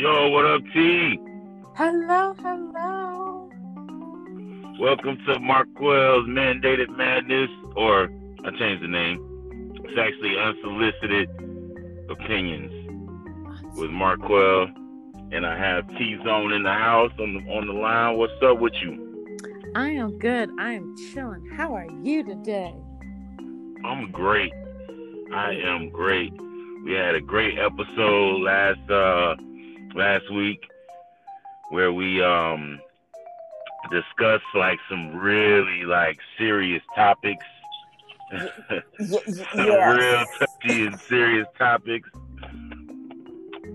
Yo, what up, T? Hello, hello. Welcome to Marquell's Mandated Madness, or I changed the name. It's actually Unsolicited Opinions with Marquell, and I have T Zone in the house on the on the line. What's up with you? I am good. I am chilling. How are you today? I'm great. I am great. We had a great episode last uh last week where we um discussed like some really like serious topics. some real touchy and serious topics.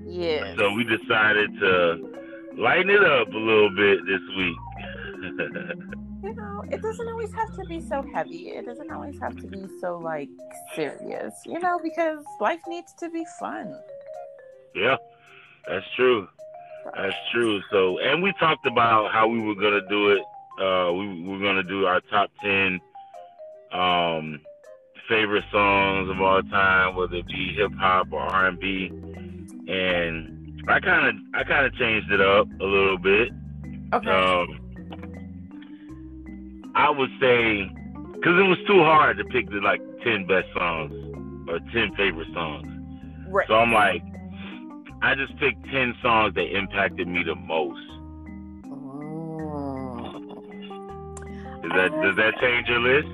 Yeah. So we decided to lighten it up a little bit this week. you know, it doesn't always have to be so heavy. It doesn't always have to be so like serious, you know, because life needs to be fun. Yeah, that's true. That's true. So, and we talked about how we were gonna do it. Uh, we, we were gonna do our top ten um, favorite songs of all time, whether it be hip hop or R and B. And I kind of, I kind of changed it up a little bit. Okay. Um, I would say, because it was too hard to pick the like ten best songs or ten favorite songs. right. So I'm like, I just picked ten songs that impacted me the most. Mm. Does that does that change your list?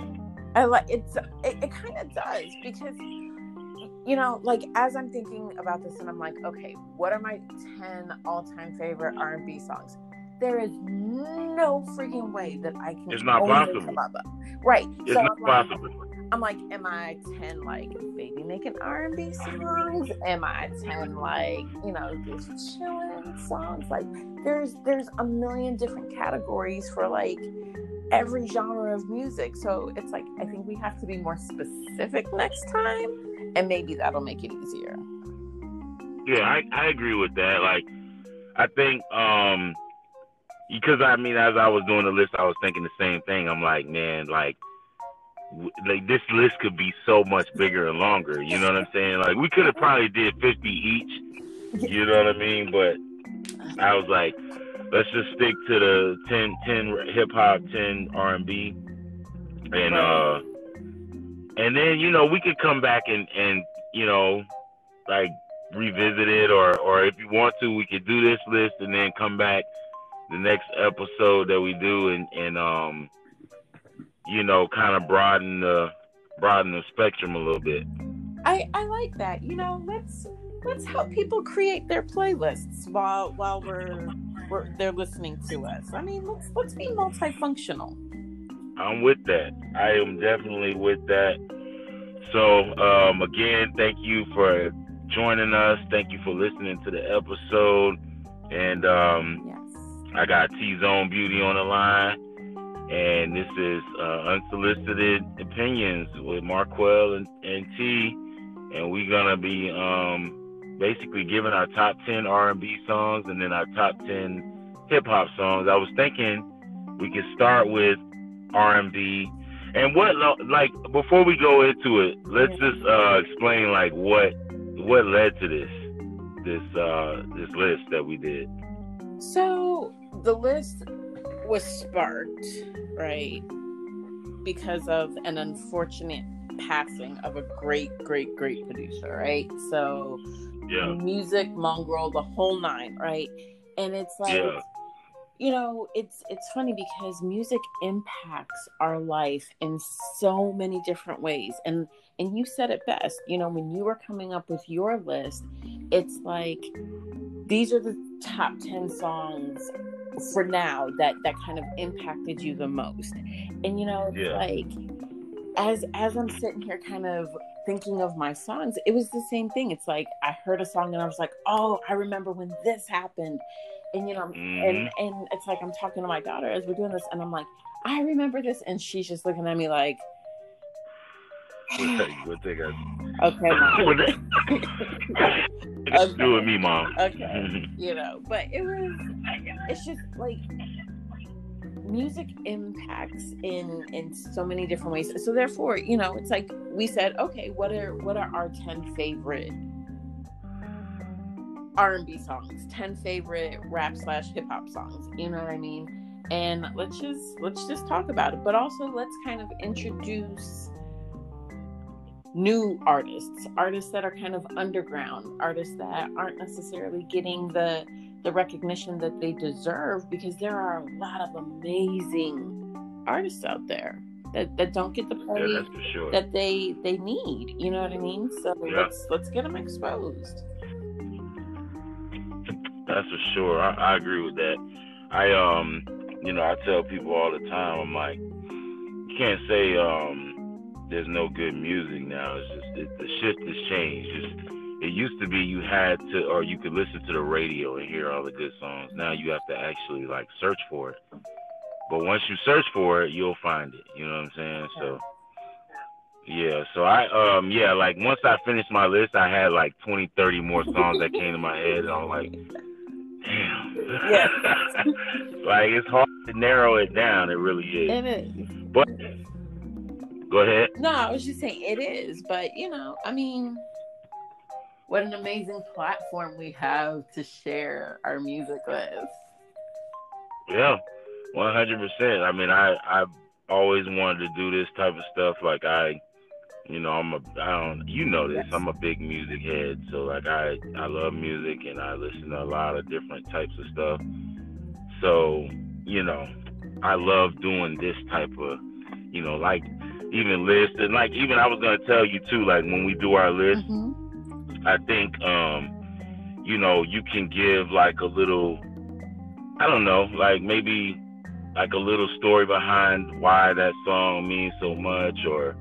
I like it's it, it kind of does because you know like as I'm thinking about this and I'm like okay what are my 10 all-time favorite R&B songs there is no freaking way that I can It's not possible. come up with- right It's so not I'm like, possible. I'm like am I 10 like baby making R&B songs am I 10 like you know just chilling songs like there's there's a million different categories for like every genre of music. So it's like I think we have to be more specific next time, and maybe that'll make it easier. Yeah, I, I agree with that. Like, I think um because I mean, as I was doing the list, I was thinking the same thing. I'm like, man, like. Like this list could be so much bigger and longer. You know what I'm saying? Like we could have probably did 50 each. You know what I mean? But I was like, let's just stick to the 10, 10 hip hop, 10 R and B, and uh, and then you know we could come back and and you know like revisit it, or or if you want to, we could do this list and then come back the next episode that we do and and um, you know, kind of broaden the broaden the spectrum a little bit. I I like that. You know, let's let's help people create their playlists while while we're we're they're listening to us. I mean, let's let's be multifunctional. I'm with that. I am definitely with that. So, um, again, thank you for joining us. Thank you for listening to the episode. And um, Yes. I got T Zone Beauty on the line. And this is uh, Unsolicited Opinions with Marquell and, and T. And we're to be um, basically giving our top 10 R&B songs and then our top 10 hip hop songs. I was thinking we could start with R&B. And what like before we go into it, let's just uh, explain like what what led to this this uh, this list that we did. So the list was sparked, right, because of an unfortunate passing of a great, great, great producer, right? So Yeah, music, mongrel, the whole nine, right? And it's like yeah, you know, it's it's funny because music impacts our life in so many different ways. And and you said it best, you know, when you were coming up with your list, it's like these are the top 10 songs for now that that kind of impacted you the most. And you know, Yeah. like as as I'm sitting here kind of thinking of my songs, it was the same thing. It's like I heard a song and I was like, "Oh, I remember when this happened." And you know, Mhm. and and it's like I'm talking to my daughter as we're doing this and I'm like, "I remember this." And she's just looking at me like, we'll take a. "Okay, What do with me, mom. okay you know but it was it's just like music impacts in in so many different ways so therefore you know it's like we said okay what are what are our 10 favorite R&B songs, 10 favorite rap slash hip hop songs. You know what I mean? And let's just let's just talk about it. But also let's kind of introduce new artists, artists that are kind of underground, artists that aren't necessarily getting the the recognition that they deserve because there are a lot of amazing artists out there that, that don't get the play yeah, sure. that they they need. You know what I mean? So yeah. let's let's get them exposed. That's for sure. I, I agree with that. I um, you know, I tell people all the time. I'm like, you can't say um, there's no good music now. It's just it, the shift has changed. Just it used to be you had to, or you could listen to the radio and hear all the good songs. Now you have to actually like search for it. But once you search for it, you'll find it. You know what I'm saying? So. Yeah, so I um yeah, like once I finished my list I had like 20, 30 more songs that came to my head and I'm like, Damn. Yeah. like it's hard to narrow it down. It really is. It is. But go ahead. No, I was just saying it is. But you know, I mean, what an amazing platform we have to share our music with. Yeah, one hundred percent. I mean, I I've always wanted to do this type of stuff. Like I you know, I'm a I don't you know this. I'm a big music head, so like I I love music and I listen to a lot of different types of stuff. So, you know, I love doing this type of, you know, like even list and like even I was gonna tell you too, like when we do our list, mm-hmm. I think um, you know, you can give like a little I don't know, like maybe like a little story behind why that song means so much or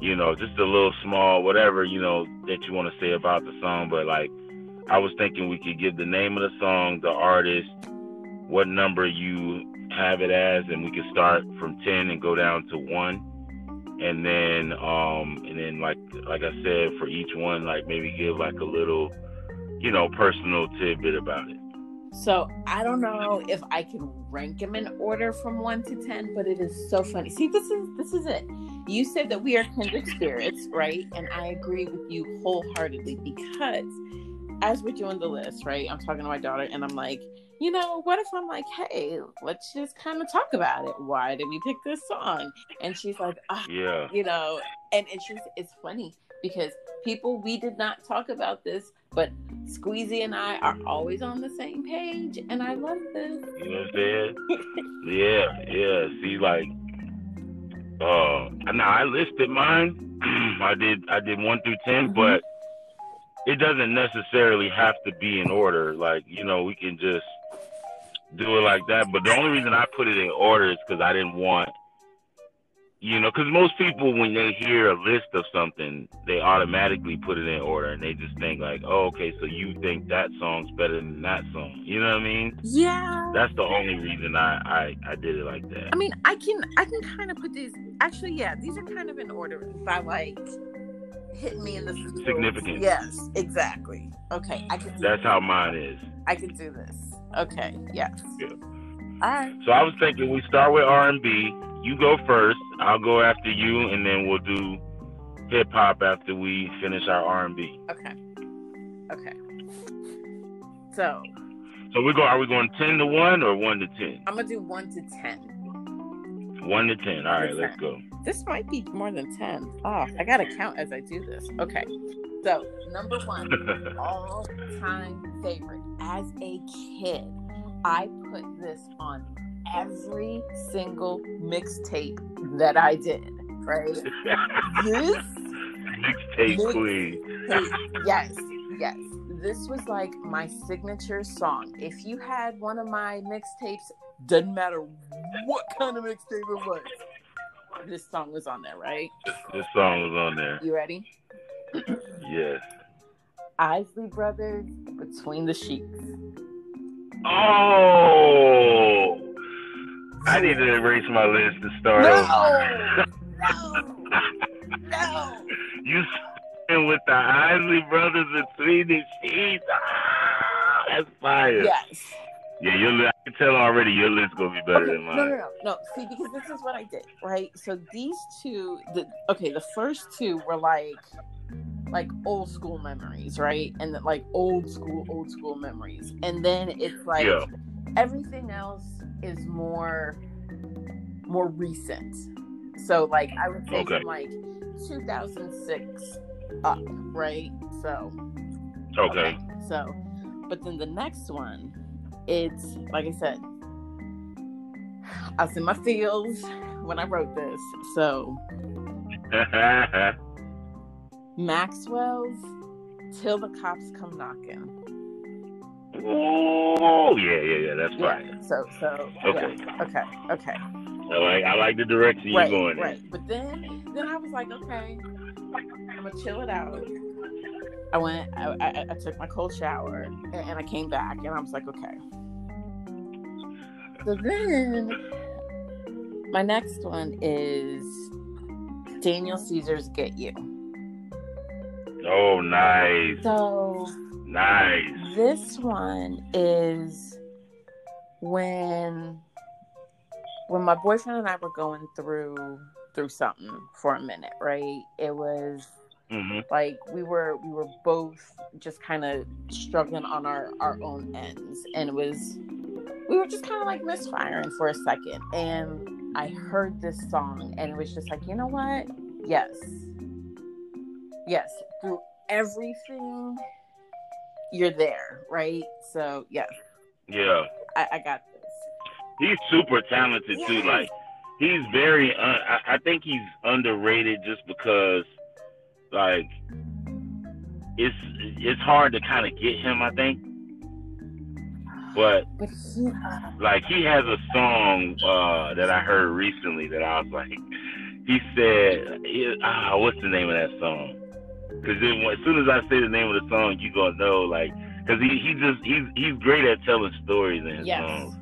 you know, just a little small, whatever, you know, that you want to say about the song. But like, I was thinking we could give the name of the song, the artist, what number you have it as, and we could start from 10 and go down to one. And then, um, and then like, like I said, for each one, like maybe give like a little, you know, personal tidbit about it. So I don't know if I can rank them in order from one to ten, but it is so funny. See, this is this is it. You said that we are kindred spirits, right? And I agree with you wholeheartedly because as we're doing the list, right? I'm talking to my daughter and I'm like, you know, what if I'm like, hey, let's just kind of talk about it. Why did we pick this song? And she's like, oh, yeah, you know, and it's just it's funny because people we did not talk about this but Squeezy and I are always on the same page, and I love this. You know what I'm saying? yeah, yeah. See, like, uh, now I listed mine. I did, I did one through 10 mm-hmm. but it doesn't necessarily have to be in order. Like, you know, we can just do it like that. But the only reason I put it in order is because I didn't want you know, because most people, when they hear a list of something, they automatically put it in order and they just think, like, oh, okay, so you think that song's better than that song. You know what I mean? Yeah. That's the only reason I, I, I did it like that. I mean, I can I can kind of put these, actually, yeah, these are kind of in order by like hitting me in the mm, significant. Yes, exactly. Okay, I can. That's this. how mine is. I can do this. Okay. Yes. Yeah. All right. So I was thinking we start with R and B you go first. I'll go after you, and then we'll do hip hop after we finish our R and B. Okay. Okay. So. So we go. Are we going ten to one or one to ten? I'm gonna do one to ten. One to ten. All right, let's go. This might be more than ten. Oh, I gotta count as I do this. Okay. So number one, all time favorite. As a kid, I put this on every single mixtape that I did, right? this mixtape queen. yes, yes. This was like my signature song. If you had one of my mixtapes, doesn't matter what kind of mixtape it was, this song was on there, right? This, this song was on there. You ready? yes. Isley Brothers, Between the Sheets. Oh, I need to erase my list to start no, over. no, no. You with the Isley brothers between the sheets. Ah, that's fire. Yes. Yeah, your I can tell already your list gonna be better okay, than mine. No, no, no, no. See, because this is what I did, right? So these two, the okay, the first two were like like old school memories, right? And then, like old school, old school memories. And then it's like Yeah. everything else is more more recent. So like I would say Okay. from like 2006 up, right? So Okay. So, but then the next one, it's like I said, I was in my feels when I wrote this. So Maxwell's "Till the Cops Come Knocking." oh yeah, yeah, yeah. That's Yeah. fine. So, so Okay. yeah. Okay. Okay. I like I like the direction right. you're going. in. right. But then, then I was like, okay, I'm gonna chill it out. I went. I, I, I took my cold shower, and, and I came back, and I was like, okay. So then, my next one is Daniel Caesar's "Get You." Oh, nice, So nice. this one is when when my boyfriend and I were going through through something for a minute, right? It was hmm like we were we were both just kind of struggling on our our own ends and it was we were just kind of like misfiring for a second and i heard this song and it was just like you know what? Yes. Yes. Through everything you're there right? So yes. Yeah, i, I got this. He's super talented too. Like he's very. Un- I, I think he's underrated just because, like, it's it's hard to kind of get him. I think, but but he uh, like he has a song uh, that I heard recently that I was like, he said, ah, what's the name of that song? Because then as soon as I say the name of the song, you gonna know, like, because he he just he's he's great at telling stories in his yes songs.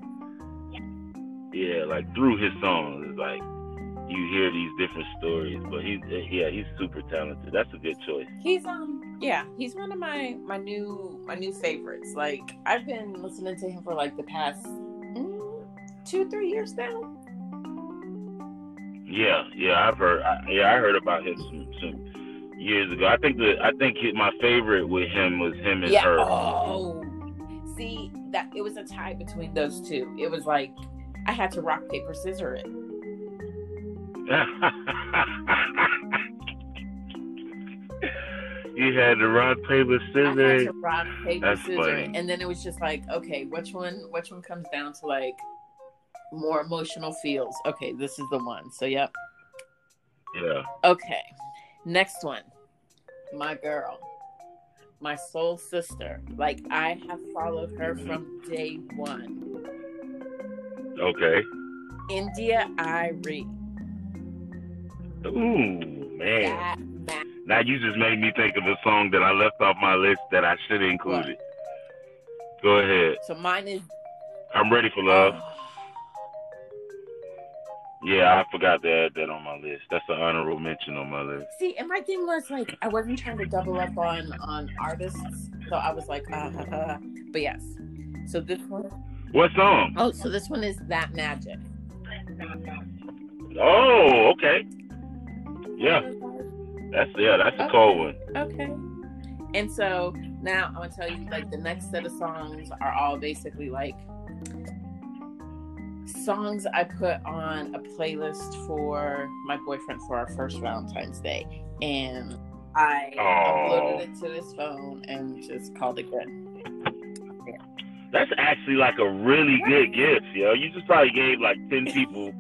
Yeah, like through his songs, it's like you hear these different stories. But he's yeah, he's super talented. That's a good choice. He's um yeah, he's one of my my new my new favorites. Like I've been listening to him for like the past mm, two three years now. Yeah, yeah, I've heard. I, yeah, I heard about him some, some years ago. I think the I think his, my favorite with him was him and yeah. her. Oh, see that it was a tie between those two. It was like I had to rock paper scissors it. you had the rock paper I had scissors. rock paper That's scissor funny. and then it was just like okay, which one which one comes down to like more emotional feels? Okay, this is the one. So yep. Yeah. Okay. Next one. My girl. My soul sister. Like I have followed her mm-hmm. from day one. Okay. India Arie. Ooh man. That Now you just made me think of a song that I left off my list that I should have included. Go ahead. So mine is I'm ready for love. Yeah, I forgot to add that on my list. That's an honorable mention on my list. See, and my thing was like I wasn't trying to double up on on artists, so I was like, uh, uh, uh. but yes. So this one, What song? oh, so this one is that magic. Oh, okay. Yeah, that's yeah, that's a cold one. Okay. And so now I'm gonna tell you like the next set of songs are all basically like songs I put on a playlist for my boyfriend for our first Valentine's Day. And I Oh. uploaded it to his phone and just called it good. That's actually like a really good gift, yo. You just probably gave like ten people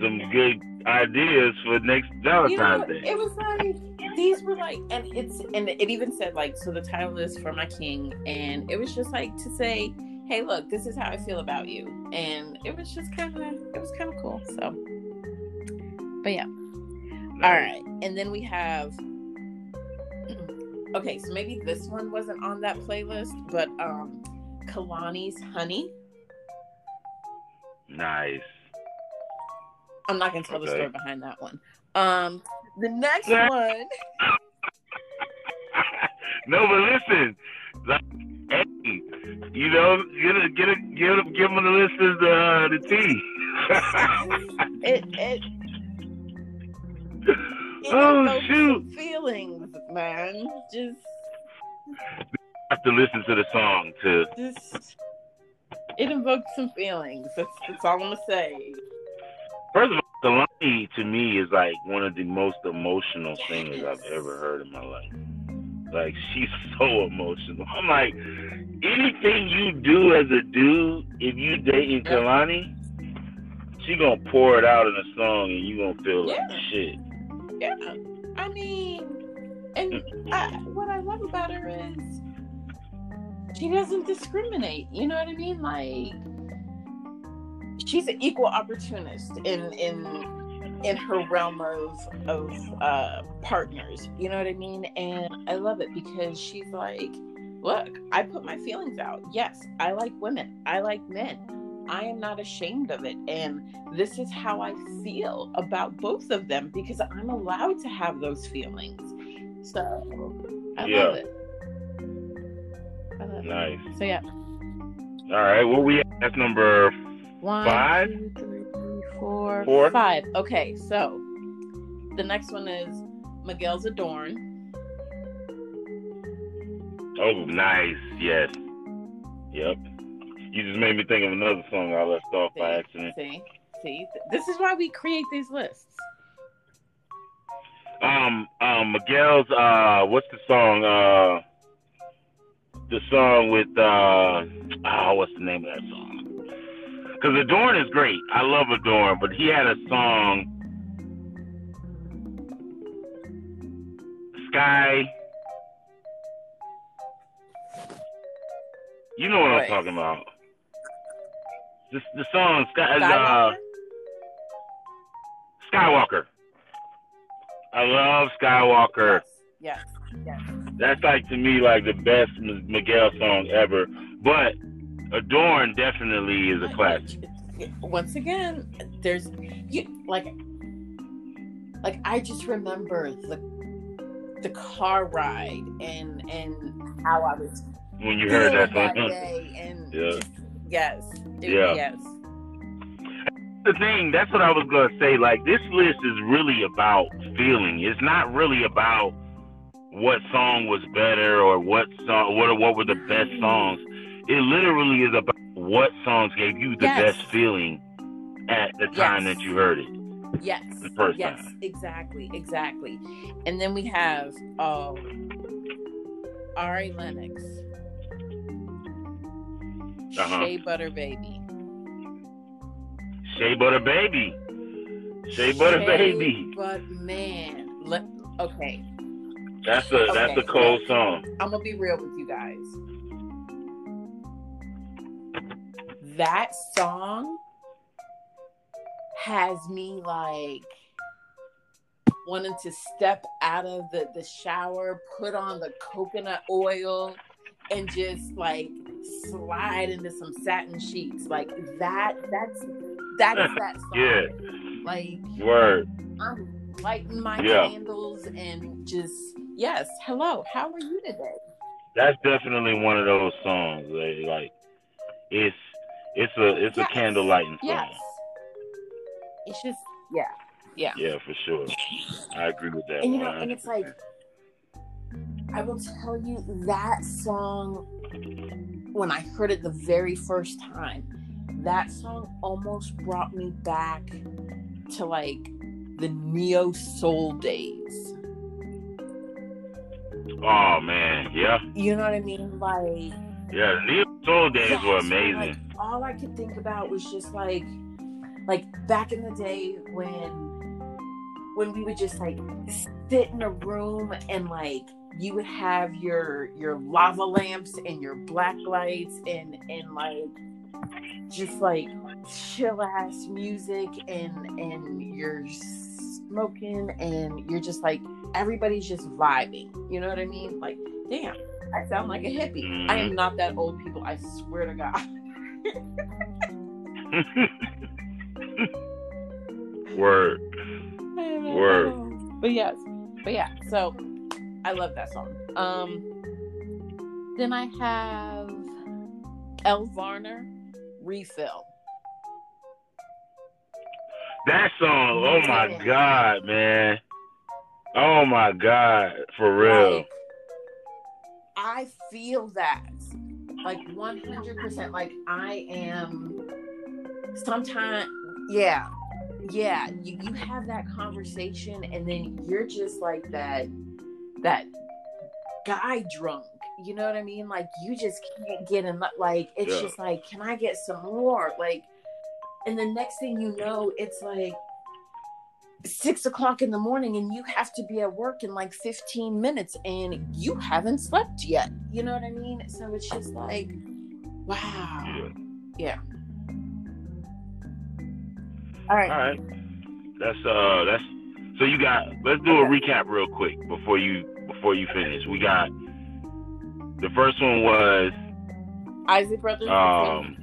some good ideas for next You know, Valentine's Day. it was like these were like and it's and it even said like so the title is for my king and it was just like to say hey look this is how i feel about you. And it was just kind of it was kind of cool so. But yeah. All right and then we have okay so maybe this one wasn't on that playlist but um Kehlani's honey. Nice. I'm not gonna tell the story behind that one um the next one no, but listen, like, hey, you know, get a, get a, give a, give them the listeners the uh, the tea. it it oh shoot! Feelings, man. Just have to listen to the song to. Just it invoked some feelings. That's, that's all I'm gonna say. First of all, Kehlani to me is like one of the most emotional singers I've ever heard in my life. Like she's so emotional. I'm like, anything you do as a dude, if you dating. Kehlani, she gonna pour it out in a song, and you gonna feel yeah. like shit. Yeah, I mean, and mm-hmm. I, what I love about her is she doesn't discriminate. You know what I mean? Like she's an equal opportunist in in in her realm of of uh, partners. You know what I mean? And I love it because she's like, look, I put my feelings out. Yes, I like women. I like men. I am not ashamed of it. And this is how I feel about both of them because I'm allowed to have those feelings. So I yeah. love it. I love nice. It. So yeah. All right. Well, we that's number one, five, two, three, four, four, five. Okay, so the next one is Miguel's Adorn. Oh, nice. Yes. Yep. You just made me think of another song I left off see, by accident. See, see, this is why we create these lists. Um, um, Miguel's. Uh, what's the song? Uh, the song with uh, oh, what's the name of that song? Because Adorn is great. I love Adorn, but he had a song. Sky. You know what I'm talking about. The, the song Sky, Skywalker? Uh, Skywalker. I love Skywalker. Yes. Yes. yes. That's like to me like the best Miguel song ever. But Adorn definitely is a classic. Once again, there's you like like I just remember the the car ride and and how I was when you heard that, that day and yeah. Just, yes it, yeah. yes. The thing that's what I was gonna say like this list is really about feeling. It's not really about what song was better or what song what what were the best songs it literally is about what songs gave you the yes. best feeling at the time yes. that you heard it yes the first yes time. exactly exactly and then we have um Ari Lennox uh-huh. Shea Butter Baby. Shea Butter Baby. Shea Butter Shea Baby. But man, let okay. That's a okay. that's a cold song. I'm gonna be real with you guys. That song has me like wanting to step out of the, the shower, put on the coconut oil, and just like slide into some satin sheets. Like that that's that is that song. Yeah like word. I'm lighting my yeah. candles and just yes hello how are you today? That's definitely one of those songs like, like it's it's a it's yes. a candle lighting song yes it's just yeah yeah yeah for sure i agree with that and you know and it's like I will tell you that song when I heard it the very first time, that song almost brought me back to like the neo soul days. Oh man, yeah. You know what I mean? Like Yeah, neo soul days were amazing. Like, all I could think about was just like like back in the day when when we would just like sit in a room and like you would have your your lava lamps and your black lights and and like just like chill ass music and and you're smoking and you're just like everybody's just vibing you know what i mean like damn i sound like a hippie mm-hmm. i am not that old people i swear to god word word but yes but yeah so I love that song. Um, then I have Elle Varner, Refill. That song, oh my god, man. Oh my god, for real. Like, I feel that like 100% like I am sometimes yeah yeah you, you have that conversation and then you're just like that that guy drunk you know what I mean like you just can't get in like it's Yeah. just like can I get some more like and the next thing you know it's like six o'clock in the morning and you have to be at work in like 15 minutes and you haven't slept yet. You know what I mean? So it's just like, wow. Yeah. Yeah. All right. All right. That's uh that's so you got let's do a recap real quick before you before you finish. We got the first one was Isaac Brothers. um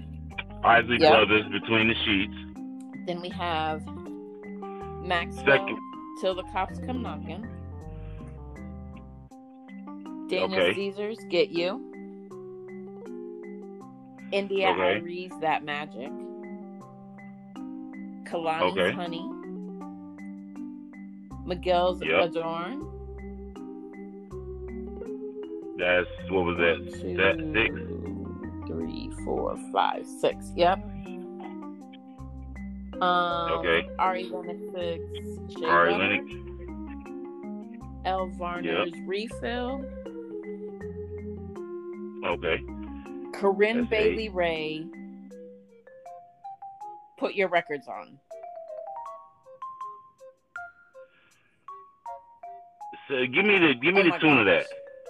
Isaac Yep. Brothers Between the Sheets. then we have Maxwell Second Till the Cops Come Knocking. Daniel Okay. Caesar's Get You. India Okay. Arie's That Magic. Kehlani's Okay. Honey. Miguel's Yep. Adorn. that's what was that? One, That six? three, four, five, six. Yep. Um, Okay. Ari Lennox, Shea Ari Lennox. Elle Varner's Refill, Okay. Corinne That's Bailey Rae. Put your records on. So give me the give me Oh the tune of that.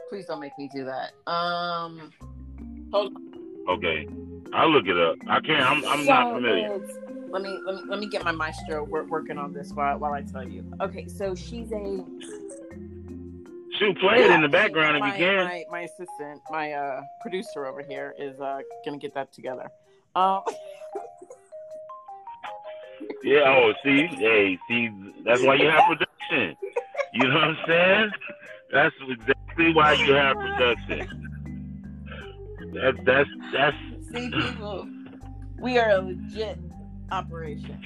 Please don't make me do that. Um, hold on. Okay. I'll look it up. I can't I'm I'm not familiar. it's- Let me let me let me get my maestro wor- working on this while while I tell you. Okay, so she's a Shoot, play it in the Yeah, background if my, you can. My, my assistant, my uh, producer over here, is uh, gonna get that together. Um, Yeah, oh see, hey, see that's why you have production. You know what I'm saying? That's exactly why you have production. That's that's that's see, people, we are a legit operation.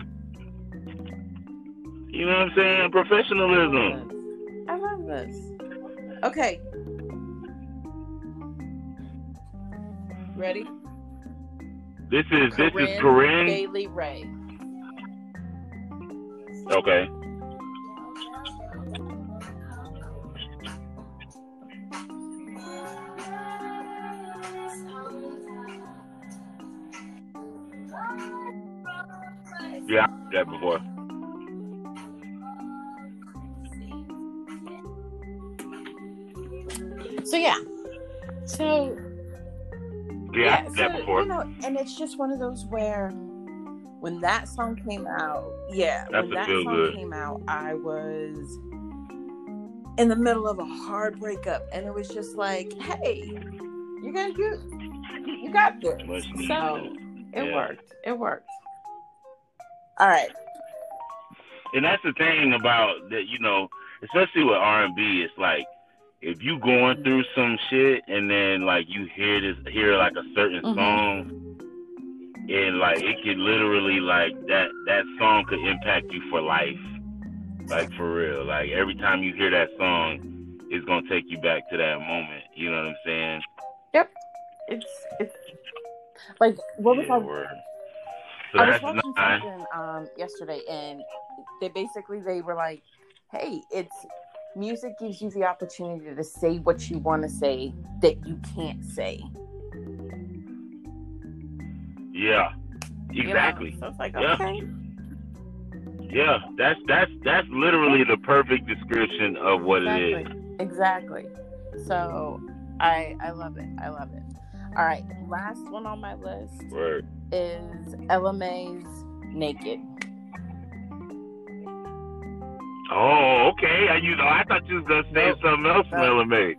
you know what I'm saying? Professionalism. I love this. Okay. Ready? This is this is Corinne. Bailey Rae. Okay. Yeah, I heard that before. So yeah. So Yeah, I heard that before. You know, and it's just one of those where when that song came out, yeah, That's when that song good. came out, I was in the middle of a hard breakup, and it was just like, hey, you're gonna do, you got this. So it Yeah. worked. It worked. All right. and that's the thing about that, you know, especially with R and B, it's like if you going through some shit and then like you hear this, hear like a certain Mhm. song, and like it could literally like that that song could impact you for life, like for real. Like every time you hear that song, it's gonna take you back to that moment. You know what I'm saying? Yep. It's it's like what was Yeah, I word. So I was watching nine. something um, yesterday, and they basically they were like, "Hey, it's music gives you the opportunity to say what you want to say that you can't say." Yeah, you know? exactly. So like, Yeah. okay, Yeah, that's that's that's literally the perfect description of what it is. exactly, exactly. So I I love it. I love it. All right, last one on my list Word. Is Ella Mai's "Naked." Oh, okay. I you know I thought you was gonna say Nope. something else from Nope. Ella Mai.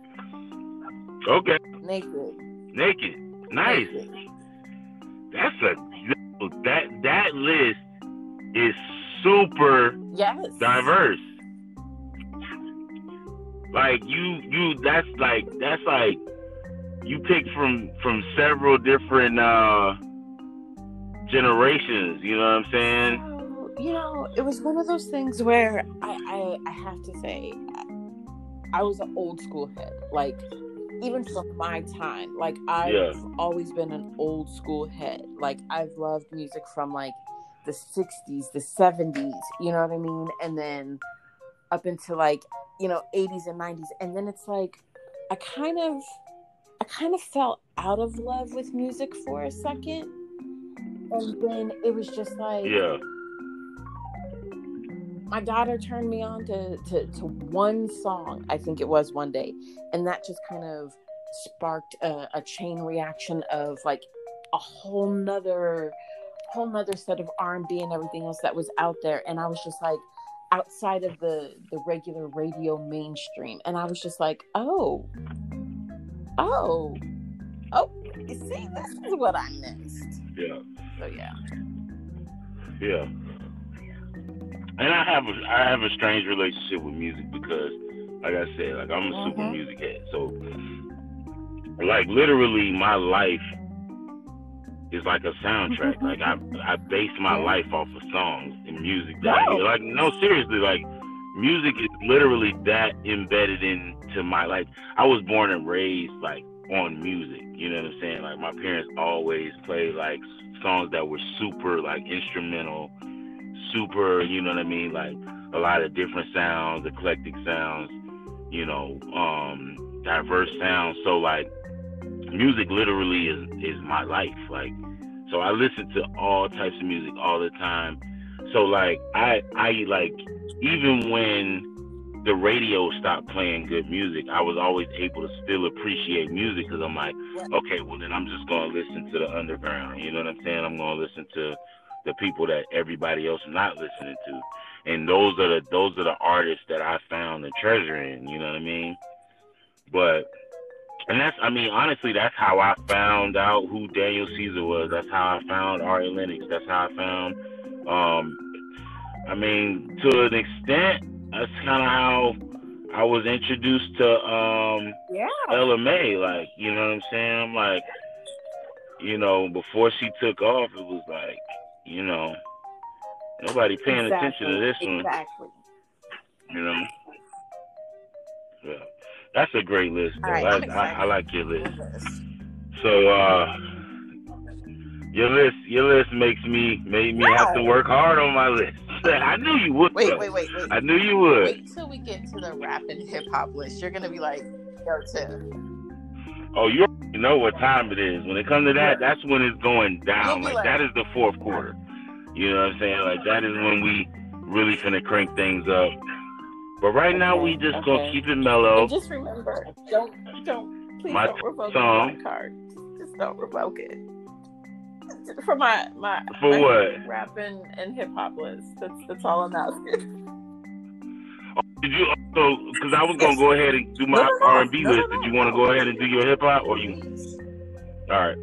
Okay, Naked. naked, nice. Naked. That's a that that list is super Yes. diverse. Like you you that's like that's like you pick from from several different uh generations. You know what I'm saying? Oh, you know, it was one of those things where I, I, I have to say, I was an old school head. Like, even from my time, like I've yeah. always been an old school head. Like I've loved music from like the 60s, the 70s, you know what I mean? And then up into like, you know, 80s and 90s. And then it's like I kind of I kind of fell out of love with music for a second. And then it was just like Yeah. My daughter turned me on to, to, to one song, I think it was one day. And that just kind of sparked a, a chain reaction of like a whole nother whole nother set of R&B and everything else that was out there and I was just like outside of the the regular radio mainstream and I was just like oh oh oh see this is what I missed yeah so yeah yeah and I have a I have a strange relationship with music because like I said like I'm a mm-hmm. super music head so like literally my life is like a soundtrack. like I I base my life off of songs and music. That no. like no seriously like music is literally that embedded into my life. I was born and raised like on music. You know what I'm saying? Like my parents always play like songs that were super like instrumental, super. You know what I mean? Like a lot of different sounds, eclectic sounds. You know, um, diverse sounds. So like music literally is is my life. Like, so I listen to all types of music all the time. So like I I like even when the radio stopped playing good music, I was always able to still appreciate music because I'm like, okay, well then I'm just gonna listen to the underground. You know what I'm saying? I'm gonna listen to the people that everybody else is not listening to, and those are the those are the artists that I found the treasure in. You know what I mean? But and that's, I mean, honestly, that's how I found out who Daniel Caesar was. That's how I found Ari Lennox. That's how I found, um, I mean, to an extent, that's kind of how I was introduced to um, yeah. Ella Mai. Like, you know what I'm saying? I'm like, you know, before she took off, it was like, you know, nobody paying exactly. attention to this one. Exactly. You know? Yeah. That's a great list. Though. Right, I, I, I, like your list. So uh, your list, your list makes me made me yeah. have to work hard on my list. I knew you would. Wait, wait, wait, wait. I knew you would. Wait till we get to the rap and hip hop list. You're gonna be like, yo, too. Oh, you know what time it is. When it comes to that, that's when it's going down. Like, like that is the fourth quarter. You know what I'm saying? Like that is when we really gonna crank things up. But right now, we just okay. gonna keep it mellow. And just remember, don't don't please my don't revoke song. my card. Just don't revoke it. For my my for my what rap and, and hip hop list. That's that's all I'm asking. Did you so? Because I was gonna go ahead and do my R and B list. Did you want to go ahead and do your hip hop, or you? All right.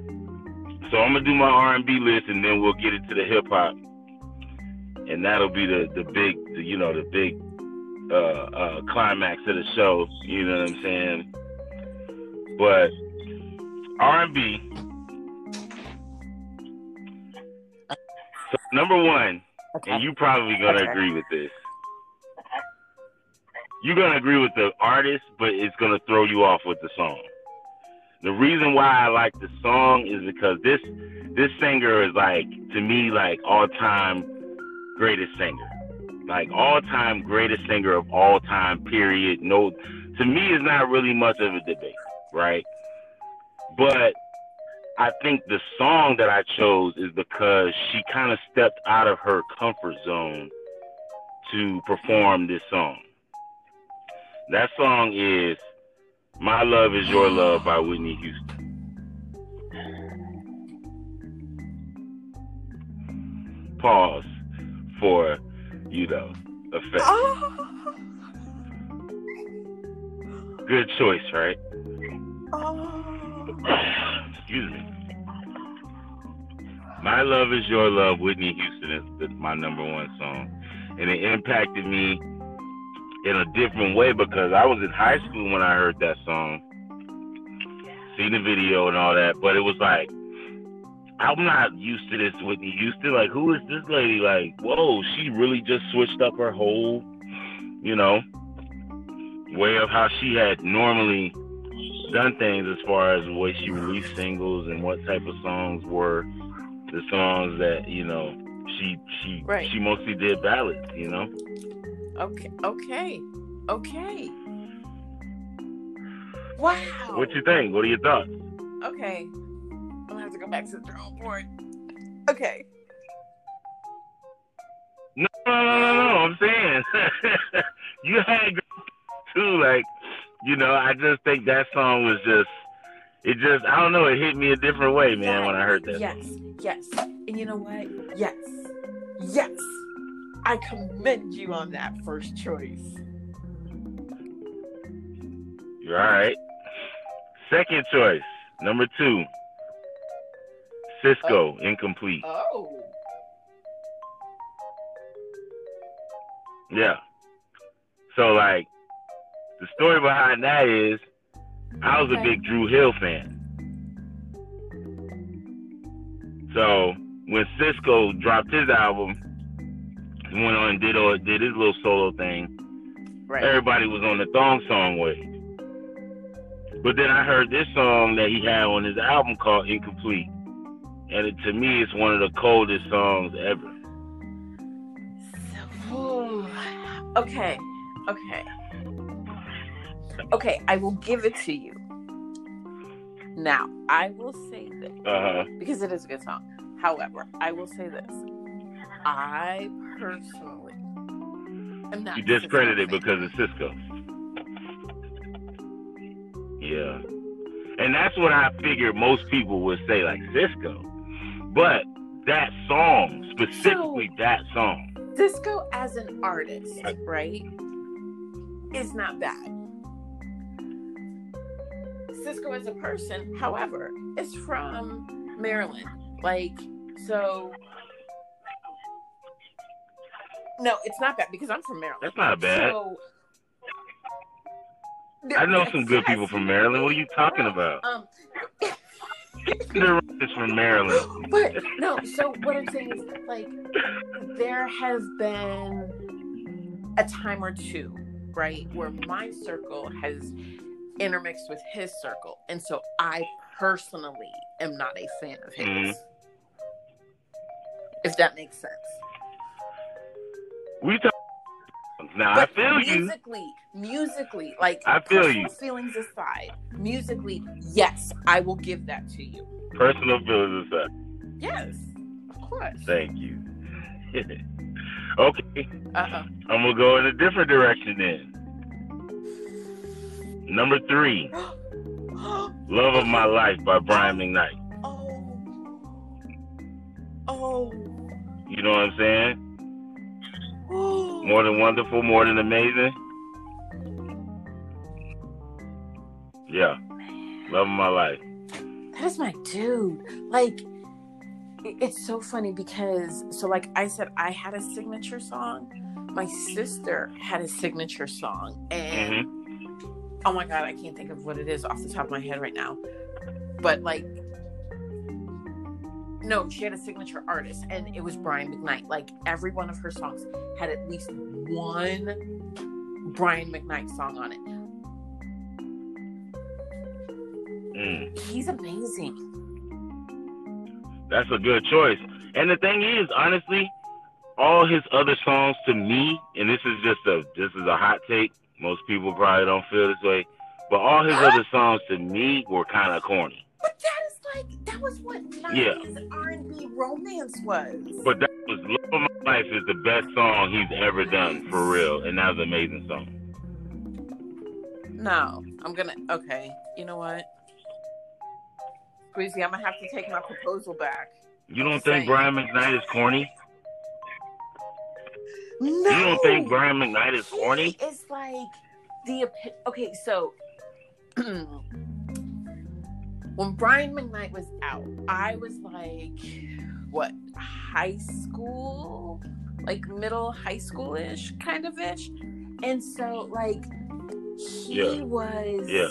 So I'm gonna do my R and B list, and then we'll get into the hip hop, and that'll be the the big, the, you know, the big uh, uh, climax of the show. You know what I'm saying? But R&B. So number one, okay. and you probably gonna okay. agree with this. You're gonna agree with the artist, but it's gonna throw you off with the song. The reason why I like the song is because this this singer is like to me like all time greatest singer like all time greatest singer of all time, period. No, to me, it's not really much of a debate, right? But I think the song that I chose is because she kind of stepped out of her comfort zone to perform this song. That song is My Love Is Your Love by Whitney Houston. Pause for you know, effect. Oh. Good choice, right? Oh. Excuse me. My Love Is Your Love, Whitney Houston is my number one song. And it impacted me in a different way because I was in high school when I heard that song. Seen the video and all that, but it was like I'm not used to this Whitney Houston. Like, who is this lady? Like, whoa, she really just switched up her whole, you know, way of how she had normally done things as far as what she released singles and what type of songs were the songs that you know she she Right. she mostly did ballads. You know. Okay, okay, okay. Wow. What you think? What are your thoughts? Okay. I'm gonna have to go back to the drawing board. Okay. No, no, no, no, no. I'm saying you had too. Like, you know, I just think that song was just. It just, I don't know. It hit me a different way, man, when I heard that. Yes, yes. And you know what? Yes. Yes. I commend you on that first choice. You're all right. Second choice, number two, Sisqó, oh. incomplete. Oh. Yeah. So like, the story behind that is, I was a big Dru Hill fan. So when Sisqó dropped his album, he went on and did all, did his little solo thing. Right. Everybody was on the thong song wave. But then I heard this song that he had on his album called Incomplete. And it, to me, it's one of the coldest songs ever. Ooh. Okay. Okay. Okay, I will give it to you. Now, I will say this Uh huh. because it is a good song. However, I will say this. I personally am not You discredit it because of Sisqó. Yeah. And that's what I figured most people would say, like Sisqó. But that song, specifically that song, Sisqó as an artist, right, is not bad. Sisqó as a person, however, is from Maryland. Like, so. No, it's not bad because I'm from Maryland. that's not bad. So, I know some good people from Maryland. What are you talking about? Um, is from Maryland. but no, so what I'm saying is like there has been a time or two, right, where my circle has intermixed with his circle. And so I personally am not a fan of his. Mhm. If that makes sense. We talk. Now I But feel you. musically, musically, like I feel personal you. feelings aside, musically, yes, I will give that to you. Personal feelings aside. Yes, of course. Thank you. okay, Uh-uh. I'm gonna go in a different direction then. Number three, "Love of My Life" by Brian McKnight. Oh. Oh. You know what I'm saying? Oh. More than wonderful, more than amazing. Yeah, love of my life. That is my dude. Like, it's so funny because, so like I said, I had a signature song. My sister had a signature song. And hmm oh my God, I can't think of what it is off the top of my head right now. But like, no, she had a signature artist and it was Brian McKnight. Like, every one of her songs had at least one Brian McKnight song on it. Mm, He's amazing. that's a good choice. And the thing is, honestly, all his other songs to me, and this is just a this is a hot take. Most people probably don't feel this way, but all his other songs to me were kind of corny. But that is like that was what Yeah. nineties R and B romance was. But that was "Love of My Life" is the best song he's ever done for real, and that was an amazing song. no, I'm gonna. Okay, you know what, Squeezy, I'm gonna have to take my proposal back. You don't think Brian McKnight is corny? No, You don't think Brian McKnight is corny? It's like the okay. So when Brian McKnight was out, I was like, what, high school, like middle high school ish, kind of ish, and so like he Yeah. was Yeah.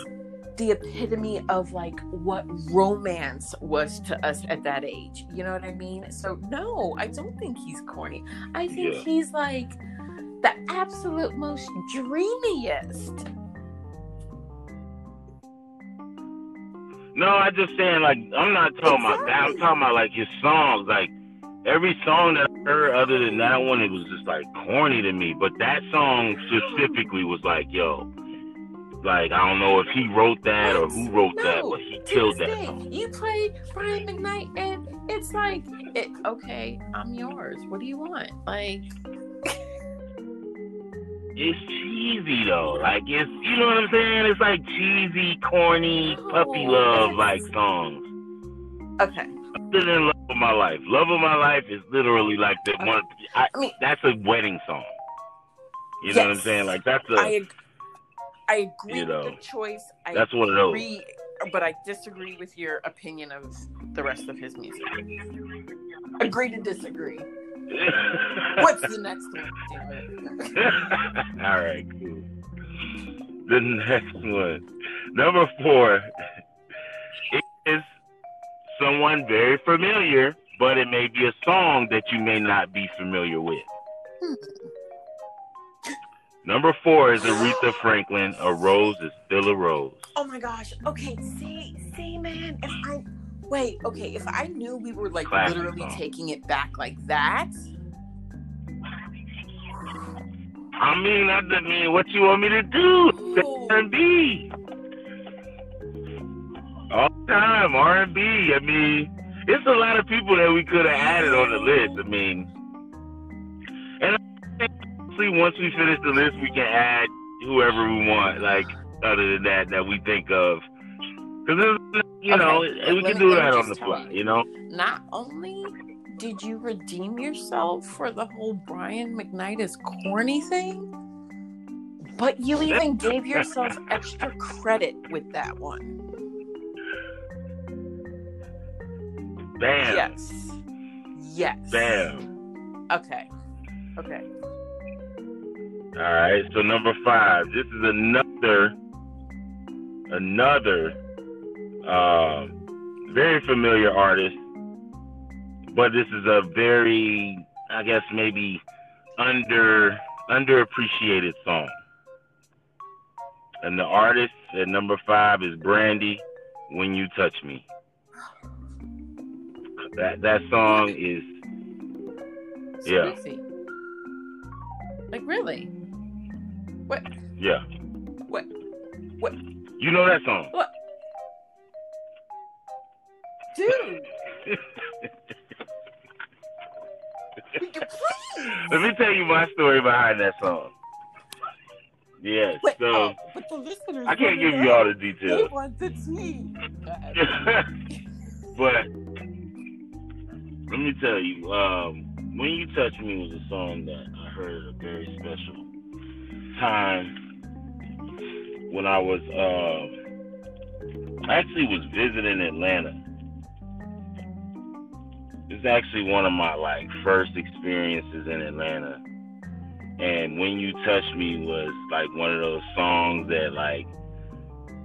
The epitome of like what romance was to us at that age. You know what I mean? So no, I don't think he's corny. I think Yeah. he's like the absolute most dreamiest. No, I just saying like I'm not talking about that. I'm talking about like his songs. Like every song that I heard other than that one, it was just like corny to me. But that song specifically was like, yo, like I don't know if he wrote that or who wrote that, but he killed that song. You play Brian McKnight, and it's like, it, okay, I'm yours. What do you want? Like, It's cheesy though. Like it's you know what I'm saying? It's like cheesy, corny, puppy No, love like songs. okay, Other than Love of My Life. Love of My Life is literally like the Okay. one I, I mean- that's a wedding song. You know what I'm saying? Like that's a I I agree You with the choice. I that's one of those. agree, but I disagree with your opinion of the rest of his music. Agree to disagree. What's the next one? Damn it. All right, cool. The next one, number four, is someone very familiar, but it may be a song that you may not be familiar with. Hmm. Number four is Aretha Franklin. A rose is still a rose. Oh my gosh. Okay, see, see, man. If I wait, okay, if I knew we were like Classic literally song. taking it back like that, I mean, that doesn't mean what you want me to do. R&B. All the time, R&B. I mean, it's a lot of people that we could have added on the list. I mean, and honestly, once we finish the list, we can add whoever we want. Like other than that, that we think of. Because you know, Okay, we let can do that on the fly. you. You know. not only did you redeem yourself for the whole Brian McKnight is corny thing, but you even gave yourself extra credit with that one. Bam. Yes. Yes. Bam. Okay. Okay. All right, so number five. This is another, another, um, very familiar artist, but this is a very, I guess maybe under underappreciated song. And the artist at number five is Brandy. When you touch me. That that song is Yeah. Like really? What? yeah. What? What? You know that song. What? Dude. Would you please? Let me tell you my story behind that song. Yes, Wait, so oh, but the listeners. I can't give you all the They details, want to see. Go but let me tell you, um, "When You Touch Me" was a song that I heard a very special time when I was, um, I actually was visiting Atlanta. It's actually one of my like first experiences in Atlanta. And when you touch me was like one of those songs that like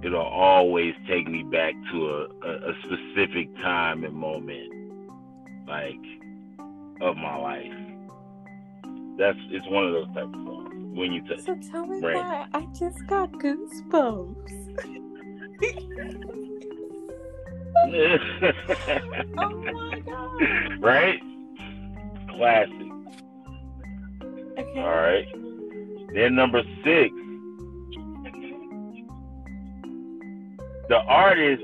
it'll always take me back to a, a, a specific time and moment like of my life. That's it's one of those type of songs. When you touch So tell me Right. why I just got goosebumps. Oh my god. right? Classic. Okay. All right. Then number six, the artist.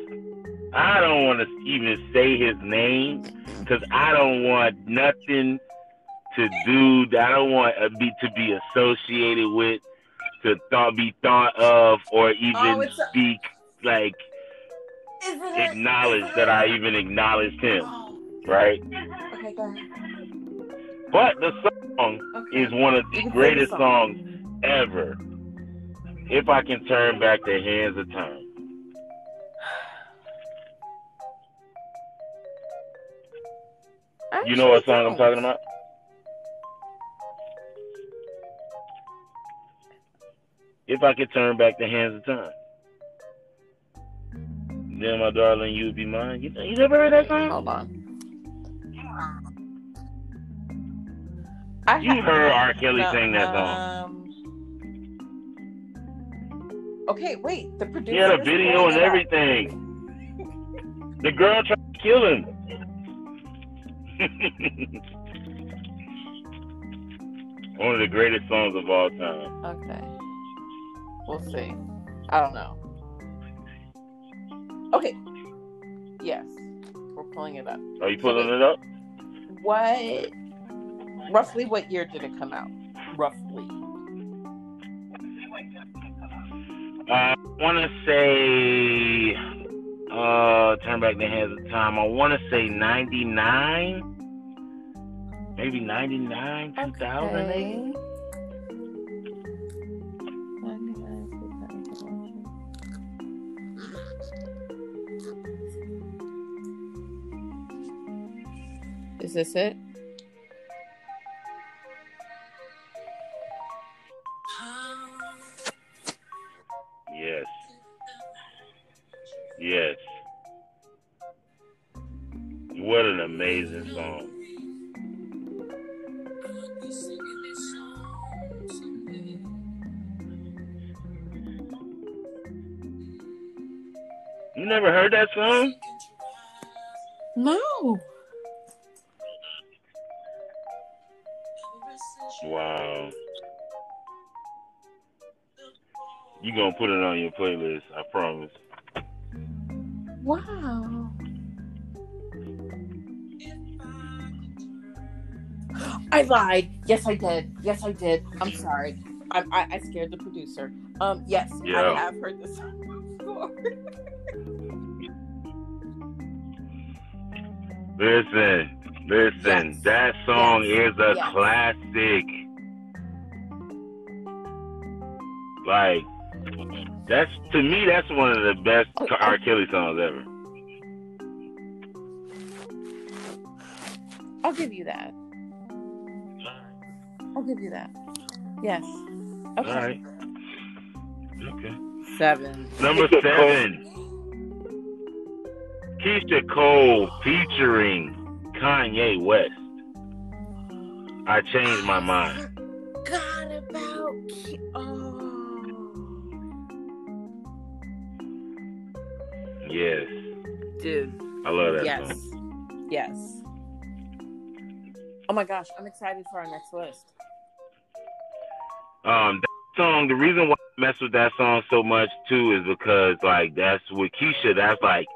I don't want to even say his name because I don't want nothing to do. That I don't want uh, be to be associated with, to thought be thought of, or even Oh, it's a- speak like acknowledge that I even acknowledged him. Oh, Right. okay. But the song Okay. is one of the greatest the songs ever. If I can turn back the hands of time. You know what song I'm talking about? If I could turn back the hands of time. Then my darling, you would be mine. You, you never heard that song? Hold on. I You heard R. Kelly no, sing that song. um, Okay, wait. The producer. He had a video and everything. The girl tried to kill him. One of the greatest songs of all time. Okay. We'll see. I don't know. Okay. Yes. We're pulling it up. Are you pulling it up? What roughly what year did it come out? Roughly. I want to say, uh, turn back the hands of time. I want to say 99, maybe 99, 2008. Is this it? Yes. Yes. What an amazing song. You never heard that song? No. Wow. You gonna put it on your playlist, I promise. Wow. I lied. Yes, I did. Yes, I did. I'm sorry. I, I, I scared the producer. Um, yes, Yeah. I have heard this song before. Listen, listen, Yes. that song Yes. is a Yes. classic. Like, that's to me, that's one of the best Oh, R. Oh. Kelly songs ever. I'll give you that. I'll give you that. Yes. Okay. All right. Okay. Seven. Number Keyshia Cole. seven. Keyshia Cole featuring Kanye West. I changed my mind. God about. Oh. Yes. Dude. I love that yes. song. Yes. Oh my gosh, I'm excited for our next list. Um, that song, the reason why I mess with that song so much too is because like that's with Keyshia, that's like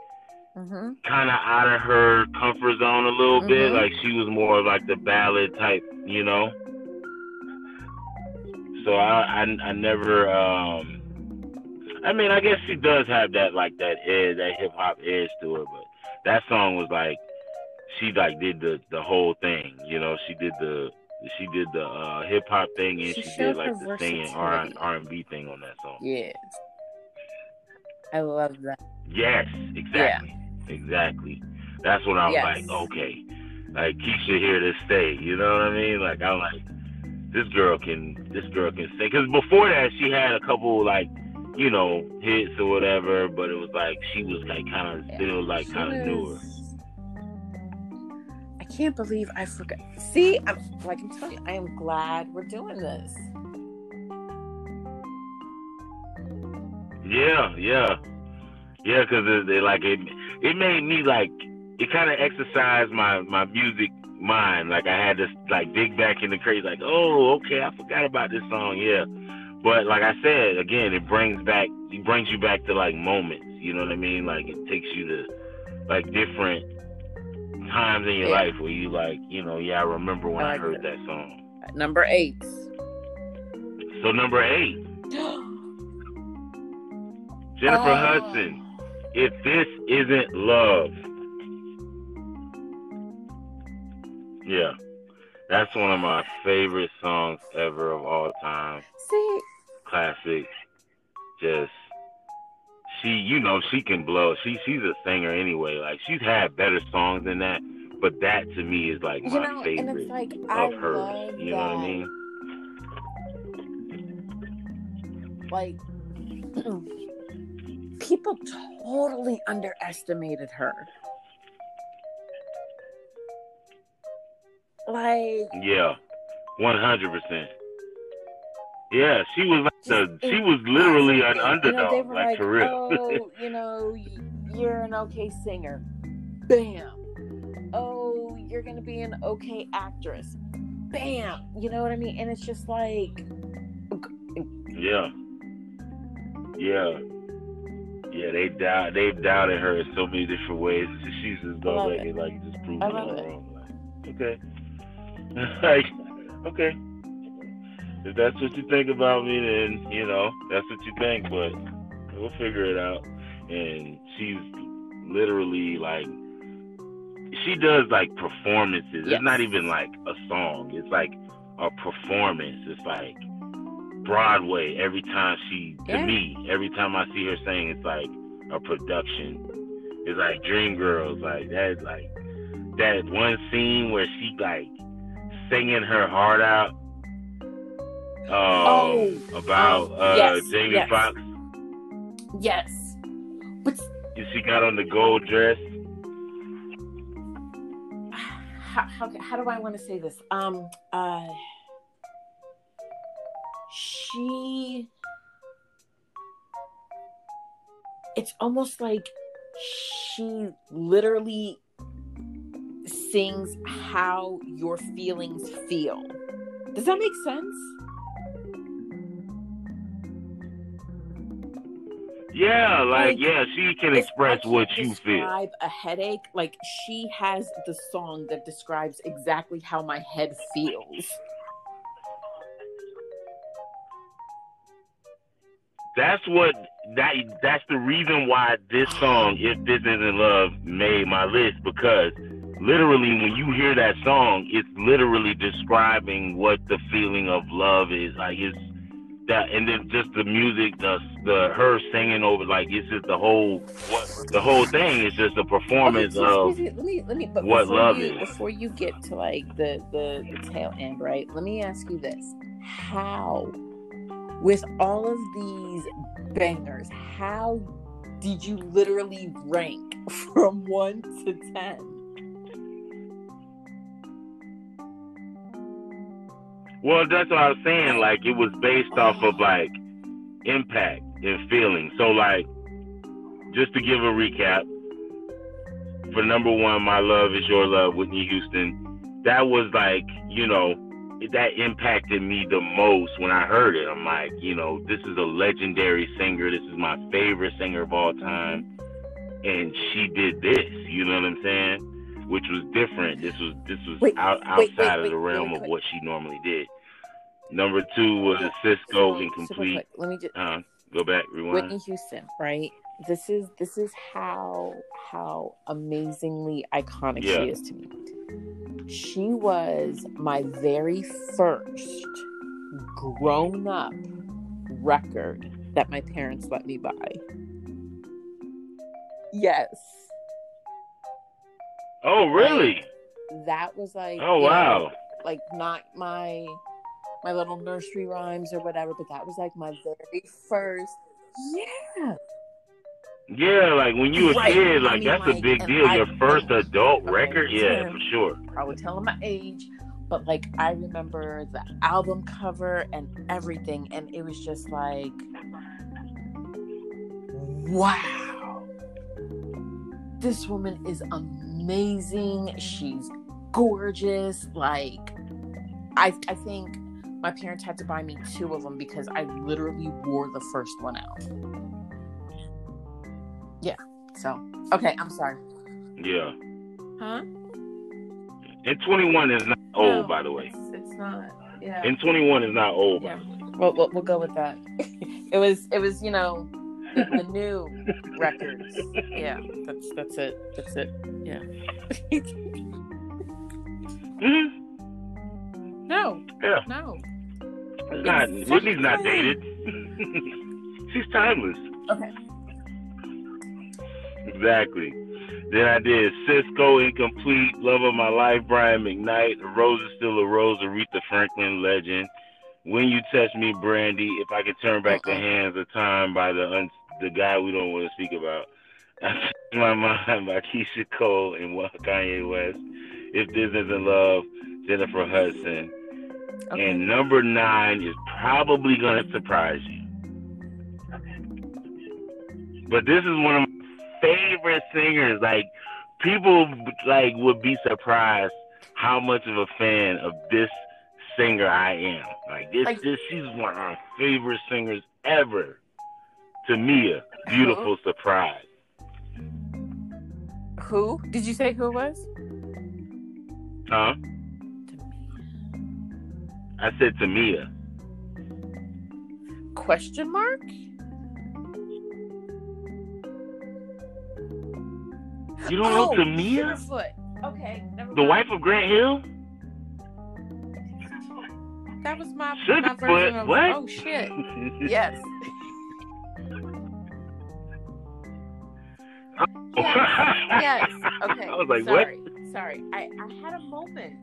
Mm-hmm. kind of out of her comfort zone a little bit. Mhm. Like she was more like the ballad type, you know. So I, I, I never. um I mean, I guess she does have that like that edge, that hip hop edge to her, but that song was like she like did the the whole thing, you know. She did the she did the uh, hip hop thing and She she, did like the singing R. R and B thing on that song. Yes. I love that. Yes, exactly. Exactly. That's when I was Yes. like, okay, like Keyshia here to stay. You know what I mean? Like I'm like, this girl can, this girl can stay. Because before that, she had a couple like, you know, hits or whatever, but it was like she was like kind of still like kind of newer. I can't believe I forgot. See, I'm like I'm telling you, I am glad we're doing this. Yeah, yeah, yeah. Because it, it like it, it made me like it kind of exercised my my music mind. Like I had to like dig back in the crazy. Like, oh, okay, I forgot about this song. Yeah, but like I said again, it brings back it brings you back to like moments. You know what I mean? Like it takes you to like different times in your Yeah. life where you like, you know, yeah, I remember when I I, heard it. that song. Number eight. So number eight, Jennifer Oh. Hudson. If this isn't love. Yeah. That's one of my favorite songs ever of all time. See, Classic. Just she you know, she can blow. She she's a singer anyway. Like she's had better songs than that. But that to me is like you my know, and favorite it's like I of hers. love You know what I mean? Like, people totally underestimated her. Like yeah, one hundred percent. Yeah, she was like the she was literally an underdog, you know, like, like, for real. oh, you know, you're an okay singer. Bam. Oh, you're gonna be an okay actress. Bam. You know what I mean? And it's just like Yeah. Yeah. Yeah, they doubt they've doubted her in so many different ways. She's just already like just proving it wrong. Like, okay. like, okay. If that's what you think about me, then you know that's what you think. But we'll figure it out. And she's literally like, she does like performances. Yes. It's not even like a song. It's like a performance. It's like Broadway every time she to yeah. me every time I see her saying it's like a production it's like Dreamgirls like that like that one scene where she like singing her heart out um, oh, about uh, yes, Jamie yes. Foxx. Yes, but she got on the gold dress. How, how, how do I want to say this? Um, uh, she. It's almost like she literally sings how your feelings feel. Does that make sense? Yeah, like, like yeah, she can express what you feel. A headache, like she has the song that describes exactly how my head feels. That's what that that's the reason why this song, if this isn't love, made my list because literally when you hear that song, it's literally describing what the feeling of love is. Like it's that, and then just the music, the the her singing over, like it's just the whole what the whole thing is just a performance okay, of let me let me but what love you, is. Before you get to like the, the the tail end, right? Let me ask you this: How, with all of these bangers, how did you literally rank from one to ten? Well, that's what I was saying. Like it was based off of like impact and feeling. So like, just to give a recap, for number one, my love is your love, Whitney Houston. That was like, you know, that impacted me the most when I heard it. I'm like, you know, this is a legendary singer. This is my favorite singer of all time, and she did this. You know what I'm saying? Which was different. This was this was wait, out, outside wait, wait, of the realm of what she normally did. Number two was Sisqó incomplete. Let me just uh, go back, rewind. Whitney Houston, right? This is this is how how amazingly iconic yeah. she is to me. She was my very first grown up record that my parents let me buy. Yes. Oh, really? Like, that was like Oh, wow. Know, like not my my little nursery rhymes or whatever, but that was like my very first. Yeah. Yeah, like when you were right. a kid, like I mean, that's like, a big deal. I, Your first adult okay, record, yeah, for sure. I would tell him my age, but like I remember the album cover and everything, and it was just like, wow, this woman is amazing. She's gorgeous. Like, I I think my parents had to buy me two of them because I literally wore the first one out. So, okay, I'm sorry. Yeah. Huh? And 21 is not old, no, by the way. It's, it's, not. Yeah. And 21 is not old, yeah. Well, we'll, we'll go with that. it was, it was, you know, the, the new records. Yeah, that's that's it. That's it. Yeah. mm-hmm. No. Yeah. No. It's not Whitney's not dated. She's timeless. Okay. Exactly. Then I did Sisqó Incomplete, Love of My Life, Brian McKnight, A Rose is Still a Rose, Aretha Franklin Legend, When You Touch Me, Brandy, If I Could Turn Back uh-uh. the Hands of Time by the un- the guy we don't want to speak about. My Mind by Keyshia Cole and Kanye West. If This Isn't Love, Jennifer Hudson. Okay. And number nine is probably going to surprise you. But this is one of my favorite singers. Like, people like would be surprised how much of a fan of this singer I am. Like this, like, this she's one of my favorite singers ever. Tamia, beautiful who? surprise. Who did you say who it was? Huh? I said Tamia. Question mark? You don't oh, know Tamia? Sugarfoot. Okay, The wife of Grant Hill? That was my, Sugarfoot. my version of, what? Oh shit. Oh. yes. yes. Okay. I was like, sorry. what? Sorry. I, I had a moment.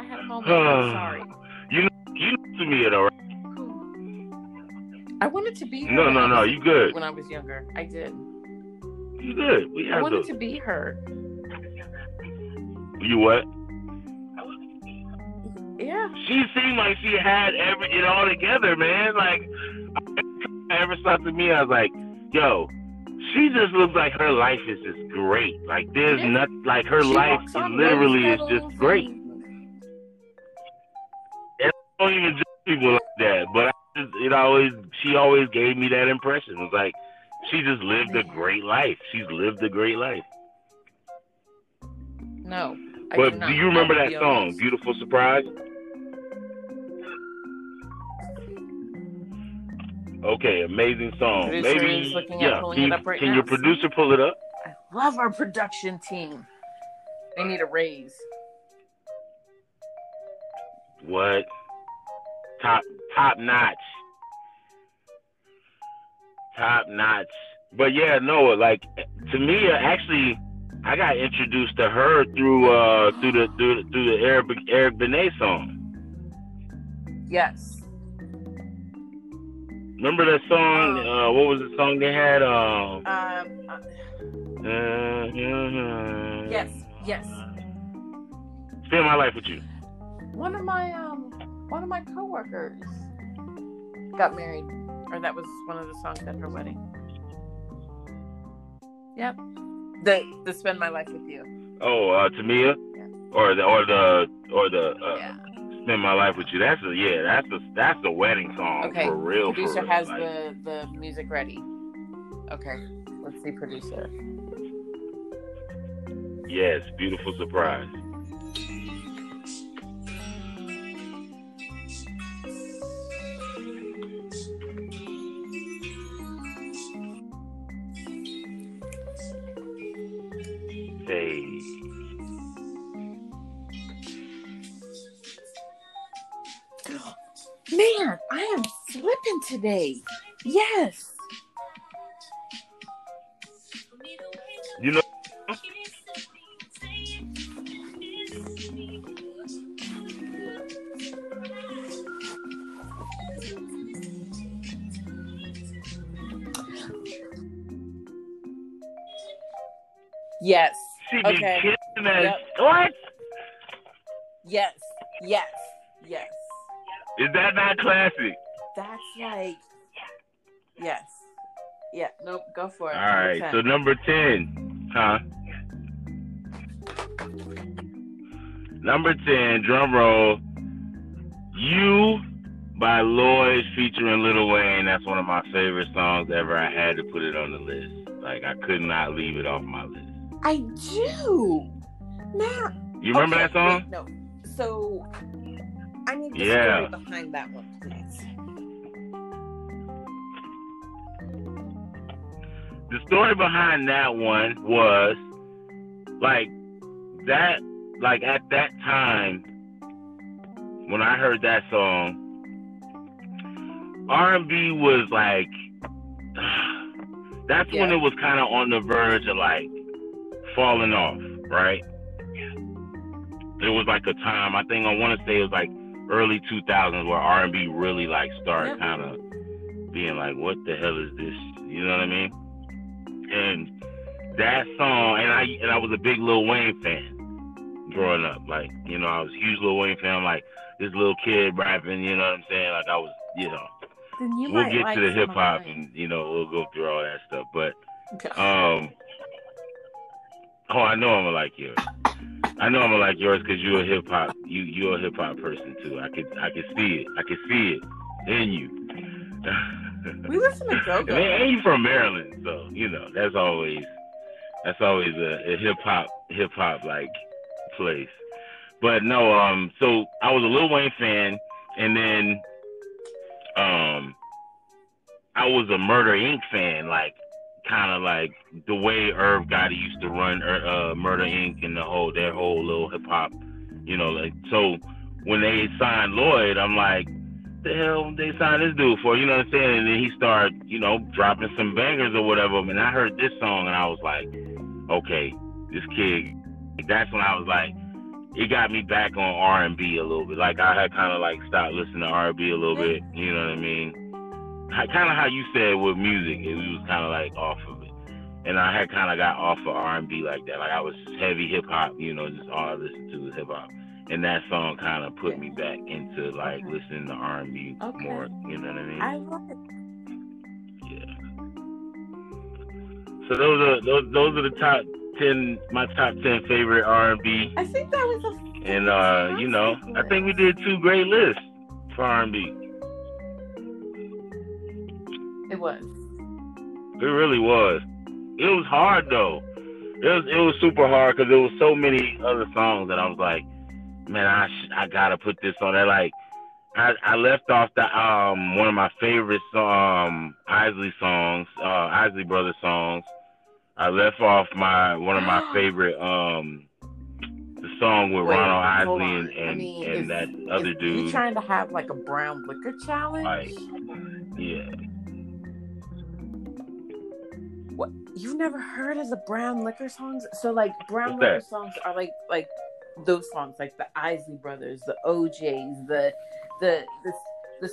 I had a moment. I'm sorry. You know, you know Tamia though, right? I wanted to be. No, no, no. You good? When I was younger, I did. You good? We I wanted to be her. You what? Yeah. She seemed like she had every it all together, man. Like I ever saw to me, I was like, yo, she just looks like her life is just great. Like there's yeah. not like her she life literally is just great. And I don't even judge people like that, but just, it always she always gave me that impression. It was like she just lived a great life. She's lived a great life. No. I but do, do you remember that song. Beautiful Surprise? Okay, amazing song. Producer Maybe yeah. Can, right can your producer pull it up? I love our production team. They need a raise. What? Top top notch top notch. But yeah, no, like to me, actually, I got introduced to her through uh through the through, the, through the Eric Eric Benet song. Yes. Remember that song? Um, uh, what was the song they had? Um. Uh, uh, yes. Yes. Spend my life with you. One of my um one of my coworkers got married or that was one of the songs at her wedding. Yep. The the spend my life with you. Oh, uh, Tamia. Yeah. Or the or the or the uh, yeah. spend my life with you. That's a yeah. That's the that's the wedding song okay. for real. Producer for real. has like, the the music ready. Okay. Let's see, producer. Yes, beautiful surprise. Today. Yes. You know. Yes. She okay. Yep. What? Yes. Yes. Yes. Is that not classic? That's like, yes. Yeah, nope, go for it. All right, so number 10, huh? Number 10, drum roll. You by Lloyd featuring Lil Wayne. That's one of my favorite songs ever. I had to put it on the list. Like, I could not leave it off my list. I do. Now, you remember okay, that song? Wait, no. So I need the yeah. story behind that one, please. The story behind that one was like that like at that time when I heard that song R&B was like that's yeah. when it was kind of on the verge of like falling off, right? It was like a time I think I want to say it was like early 2000s where R&B really like started kind of being like, "What the hell is this?" You know what I mean? And that song, and I and I was a big Lil Wayne fan growing up. Like, you know, I was a huge Lil Wayne fan. like this little kid rapping. You know what I'm saying? Like I was, you know. You we'll get like to the hip hop, and you know, we'll go through all that stuff. But um, oh, I know I'm gonna like yours. I know I'm gonna like yours because you're a hip hop. You you're a hip hop person too. I could I could see it. I could see it in you. we listen to go. And you from Maryland, so you know that's always that's always a, a hip hop hip hop like place. But no, um, so I was a Lil Wayne fan, and then um, I was a Murder Inc. fan, like kind of like the way Irv Gotti used to run uh, Murder Inc. and the whole their whole little hip hop, you know. Like so, when they signed Lloyd, I'm like, the hell they signed this dude for? You know what I'm saying? And then he started, you know, dropping some bangers or whatever. And I heard this song and I was like, okay, this kid. That's when I was like, it got me back on R and B a little bit. Like I had kind of like stopped listening to R and B a little bit. You know what I mean? kind of how you said with music, it was kind of like off of it, and I had kind of got off of R and B like that. Like I was heavy hip hop, you know, just all I listened to was hip hop, and that song kind of put me back into like okay. listening to R and B okay. more. You know what I mean? I love it. Yeah. So those are those those are the top ten my top ten favorite R and B. I think that was a. And uh, you know, I think we did two great lists for R and B. It was. It really was. It was hard though. It was it was super hard because there was so many other songs that I was like, man, I sh- I gotta put this on there. Like, I I left off the um one of my favorite um Isley songs, uh Isley Brothers songs. I left off my one of my favorite um the song with Wait, Ronald Isley and and, I mean, and is, that other dude. You trying to have like a brown liquor challenge? Like, yeah. What you've never heard of the brown liquor songs? So like brown What's liquor that? songs are like like those songs, like the Isley Brothers, the O'Jays, the the the the.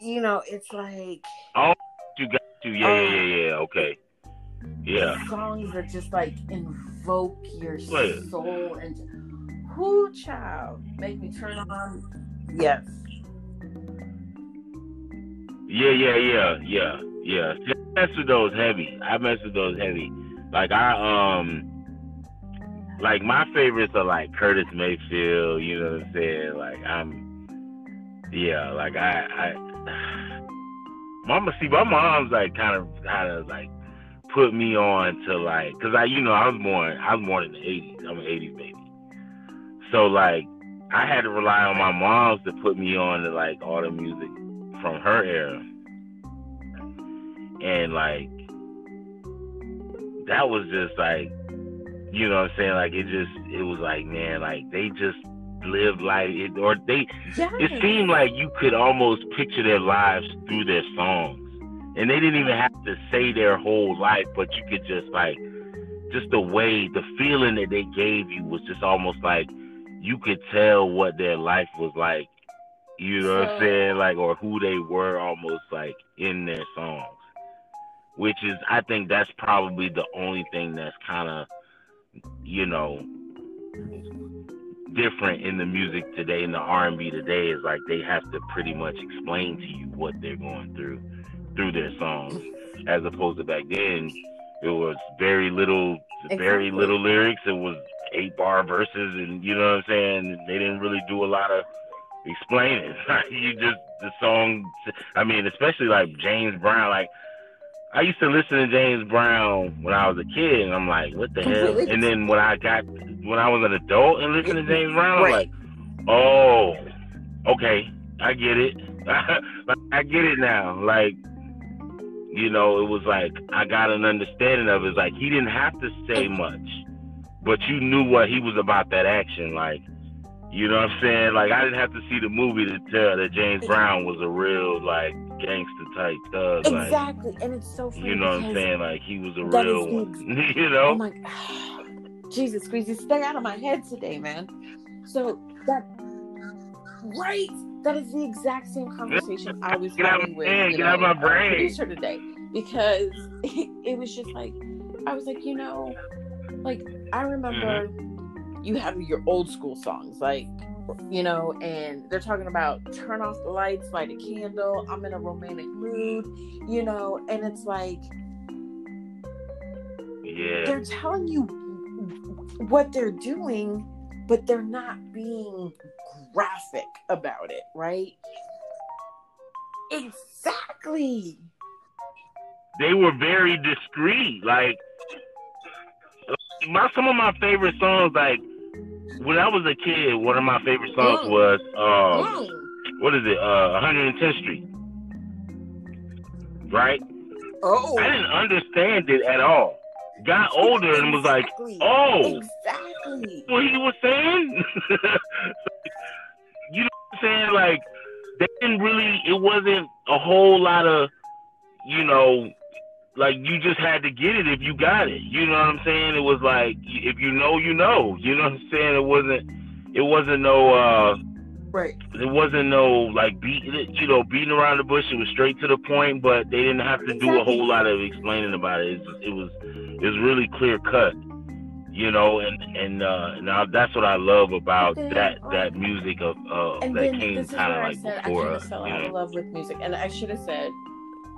You know, it's like. Oh, you got to yeah yeah yeah yeah okay. Yeah. Songs that just like invoke your soul and who child make me turn on. Yes. Yeah, yeah, yeah, yeah, yeah. I mess with those heavy. I mess with those heavy. Like I um like my favorites are like Curtis Mayfield, you know what I'm saying? Like I'm yeah, like I I Mama see my mom's like kind of kind of like put me on to like cuz I you know I was born I was born in the 80s. I'm an 80s baby. So like I had to rely on my mom's to put me on to like all the music from her era and like that was just like you know what I'm saying? Like it just it was like, man, like they just lived like it or they yes. it seemed like you could almost picture their lives through their songs. And they didn't even have to say their whole life, but you could just like just the way the feeling that they gave you was just almost like you could tell what their life was like. You know so, what I'm saying? Like or who they were almost like in their songs which is I think that's probably the only thing that's kind of you know different in the music today in the R&B today is like they have to pretty much explain to you what they're going through through their songs. As opposed to back then it was very little exactly. very little lyrics. It was eight bar verses and you know what I'm saying? They didn't really do a lot of explaining. You just the song I mean especially like James Brown like I used to listen to James Brown when I was a kid, and I'm like, what the hell? And then when I got when I was an adult and listened to James Brown, I'm like, oh, okay, I get it. I get it now. Like, you know, it was like I got an understanding of it. It's like he didn't have to say much, but you knew what he was about that action. Like, you know what I'm saying? Like I didn't have to see the movie to tell that James Brown was a real like gangster type thug. Exactly, like, and it's so funny. You know what I'm saying? Like he was a real one. you know? Oh my Jesus, Squeezy, stay out of my head today, man. So that right, that is the exact same conversation I was Get having with you know, my brain. producer today because it, was just like I was like, you know, like I remember Mm-hmm. you have your old school songs, like you know, and they're talking about turn off the lights, light a candle, I'm in a romantic mood, you know, and it's like Yeah. they're telling you what they're doing, but they're not being graphic about it, right? Exactly. They were very discreet. Like my some of my favorite songs, like when I was a kid, one of my favorite songs was um what is it? Uh 110th Street. Right? Oh, I didn't understand it at all. Got older and was like, oh. exactly. what he was saying? you know what I'm saying? Like they didn't really it wasn't a whole lot of you know like you just had to get it if you got it. You know what I'm saying? It was like if you know, you know. You know what I'm saying? It wasn't it wasn't no uh Right. it wasn't no like beat you know beating around the bush. It was straight to the point, but they didn't have to do a whole lot of explaining about it. It, it was it was really clear cut, you know, and and uh, now that's what I love about then, that like- that music of uh, And that came kind of I like said I before kind us, of fell you out of know. love with music, and I should have said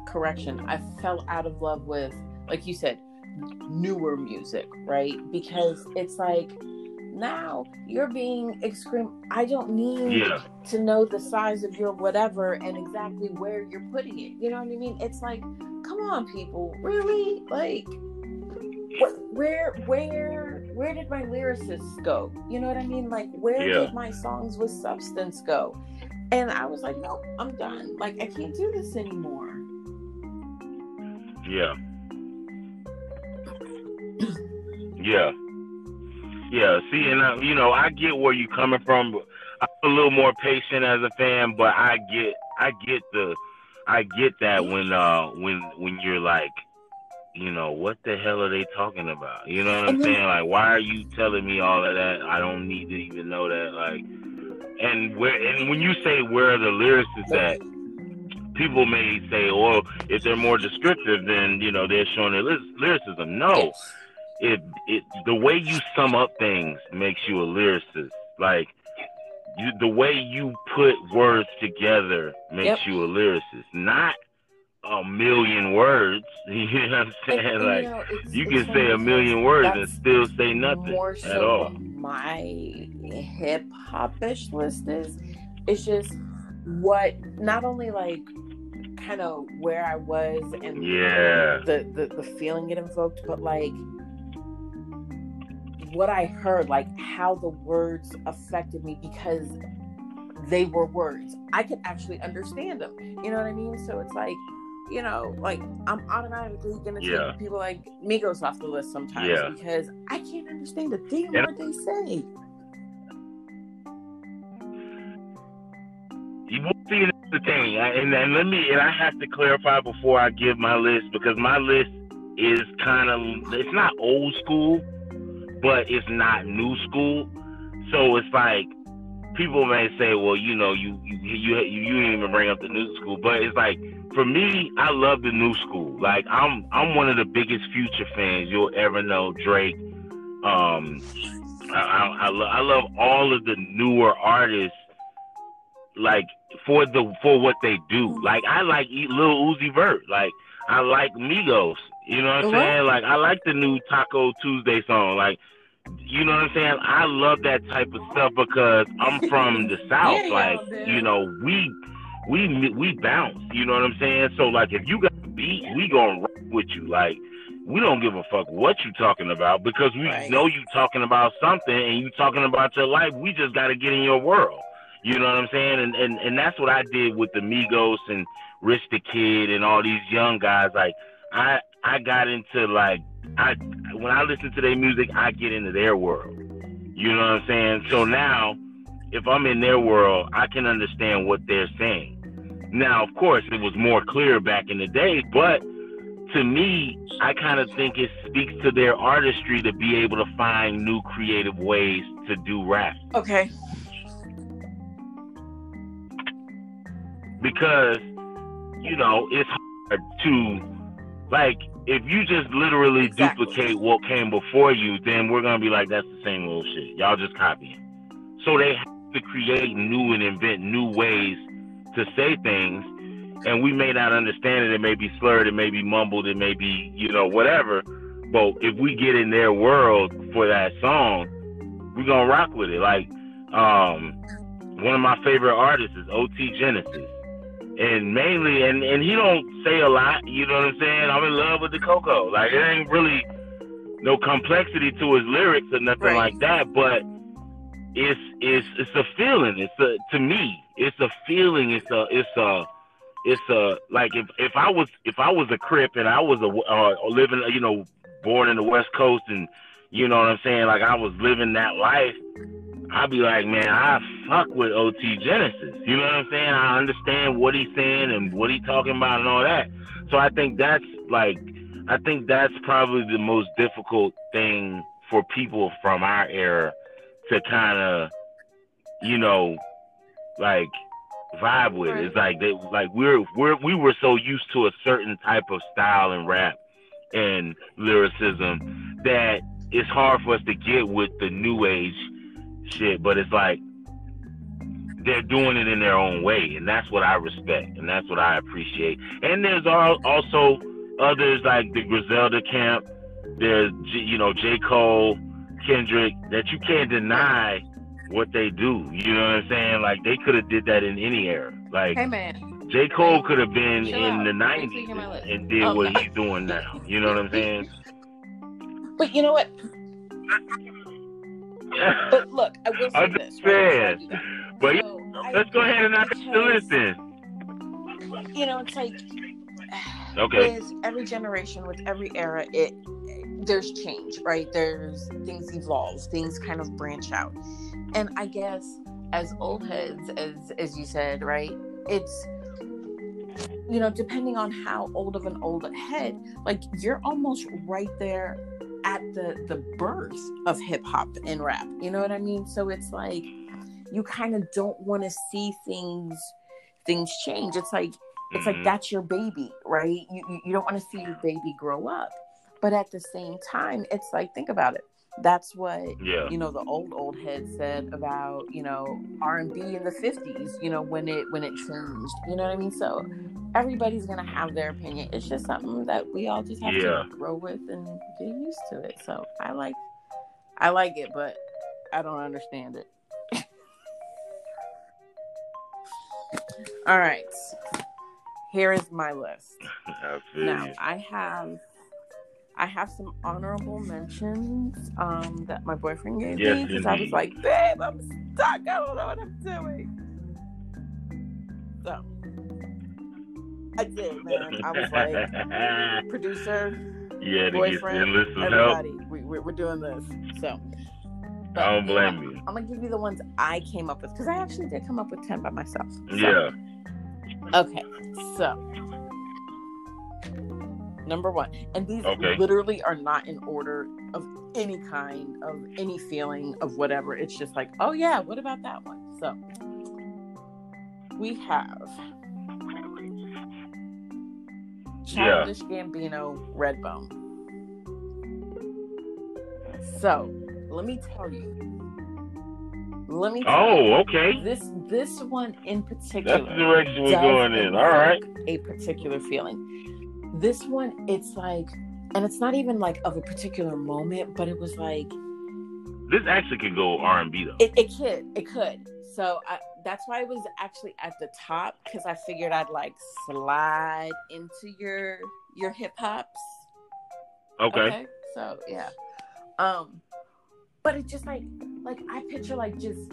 correction. I fell out of love with, like you said, newer music, right? Because it's like now you're being extreme. I don't need Yeah, to know the size of your whatever and exactly where you're putting it. You know what I mean? It's like, come on, people, really? Like, wh- where, where, where did my lyricists go? You know what I mean? Like, where Yeah. did my songs with substance go? And I was like, no, I'm done. Like, I can't do this anymore. Yeah, yeah, yeah. See, and I, you know, I get where you're coming from. I'm a little more patient as a fan, but I get, I get the, I get that when, uh, when, when you're like, you know, what the hell are they talking about? You know what I'm saying? Like, why are you telling me all of that? I don't need to even know that. Like, and where, and when you say where are the lyricists at, people may say, well, if they're more descriptive, then you know they're showing their lyricism. No, it it the way you sum up things makes you a lyricist. Like you, the way you put words together makes Yep. you a lyricist, not a million words. You know what I'm saying? and, like know, you it's can say a million words and still say nothing more at all. my hip hop-ish list is it's just what not only like kind of where I was and Yeah. the, the the feeling it invoked, but like what I heard, like how the words affected me because they were words. I could actually understand them. You know what I mean? So it's like, you know, like I'm automatically gonna take Yeah. people like Migos off the list sometimes Yeah. because I can't understand a thing And- word they say. You won't see the thing, and, and let me and I have to clarify before I give my list because my list is kind of it's not old school, but it's not new school. So it's like people may say, well, you know, you you you you, you didn't even bring up the new school, but it's like for me, I love the new school. Like I'm I'm one of the biggest Future fans you'll ever know. Drake, um, I I, I, lo- I love all of the newer artists like for the for what they do. Like I like E- Lil Uzi Vert. Like I like Migos. You know what I'm Right. saying? Like I like the new Taco Tuesday song. Like you know what I'm saying? I love that type of stuff because I'm from the South. Yeah, like you know we we we bounce. You know what I'm saying? So like if you got a beat, we gonna rock with you. Like we don't give a fuck what you talking about because we Right. know you talking about something and you talking about your life. We just got to get in your world. You know what I'm saying? And, and and that's what I did with the Migos and Rich the Kid and all these young guys. Like I I got into like I when I listen to their music, I get into their world. You know what I'm saying? So now, if I'm in their world, I can understand what they're saying. Now, of course, it was more clear back in the day, but to me, I kind of think it speaks to their artistry to be able to find new creative ways to do rap. Okay. Because you know it's hard to like if you just literally exactly. duplicate what came before you, then we're gonna be like that's the same old shit. Y'all just copying. So they have to create new and invent new ways to say things, and we may not understand it. It may be slurred. It may be mumbled. It may be you know whatever. But if we get in their world for that song, we're gonna rock with it. Like um, one of my favorite artists is OT Genasis and mainly and and he don't say a lot you know what i'm saying? I'm in love with the coco. Like it ain't really no complexity to his lyrics or nothing right. like that but it's it's it's a feeling. It's a to me it's a feeling. It's a it's a it's a like if if i was if i was a crip and i was a uh, living you know born in the west coast and you know what i'm saying? Like i was living that life I'd be like, man, I fuck with OT Genasis. You know what I'm saying? I understand what he's saying and what he's talking about and all that. So I think that's like, I think that's probably the most difficult thing for people from our era to kind of, you know, like vibe with. Right. It's like they like we're we're we were so used to a certain type of style and rap and lyricism that it's hard for us to get with the new age shit, but it's like they're doing it in their own way, and that's what I respect, and that's what I appreciate. And there's also others like the Griselda camp. There's you know J Cole, Kendrick that you can't deny what they do. You know what I'm saying? Like they could have did that in any era. Like hey man. J Cole could have been Chill in out. the '90s and did oh, what he's doing now. You know what I'm saying? But you know what? But look, I will say Understand. this. Right? But so let's go ahead and ask the listen. You know, it's like okay. With every generation, with every era, it there's change, right? There's things evolve, things kind of branch out, and I guess as old heads, as as you said, right? It's you know, depending on how old of an old head, like you're almost right there at the the birth of hip hop and rap. You know what I mean? So it's like you kind of don't want to see things things change. It's like it's like mm-hmm. that's your baby, right? You you don't want to see your baby grow up. But at the same time, it's like think about it that's what yeah. you know the old old head said about you know r&b in the 50s you know when it when it changed you know what i mean? So everybody's gonna have their opinion. It's just something that we all just have yeah. to grow with and get used to it. So i like i like it but i don't understand it. All right. Here is my list. Now i have I have some honorable mentions um, that my boyfriend gave yes, me because I was like, babe, I'm stuck. I don't know what I'm doing. So I did, man. I was like, producer, yeah, boyfriend, everybody, we, we, are doing this. So but, I don't blame you. I'm gonna give you the ones I came up with because I actually did come up with ten by myself. So. Yeah. Okay, so number one. And these okay. literally are not in order of any kind of any feeling of whatever. It's just like, oh yeah, what about that one? So we have Childish yeah. Gambino, Redbone. So let me tell you. Let me. oh, you, okay. This this one in particular. That's the direction we're going in. All right. A particular feeling this one, it's like, and it's not even like of a particular moment, but it was like. This actually could go R and B though. It, it could, it could. So I, that's why it was actually at the top because I figured I'd like slide into your your hip hops. Okay. okay. So yeah. Um, but it just like like I picture like just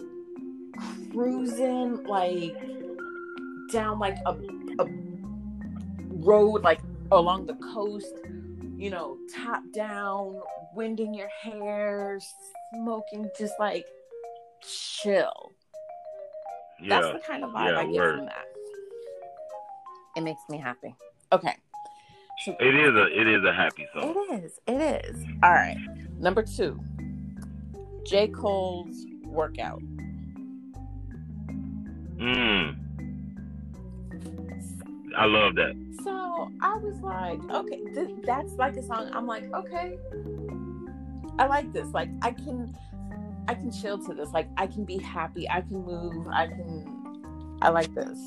cruising like down like a a road like along the coast, you know, top down, wind in your hair, smoking, just like chill. Yeah. That's the kind of vibe yeah, I get word. from that. It makes me happy. Okay. So, it is a it is a happy song. It is. It is. All right. Number two. J. Cole's workout. Mm. I love that. So I was like, okay, th- that's like a song. I'm like, okay, I like this. Like I can, I can chill to this. Like I can be happy. I can move. I can. I like this.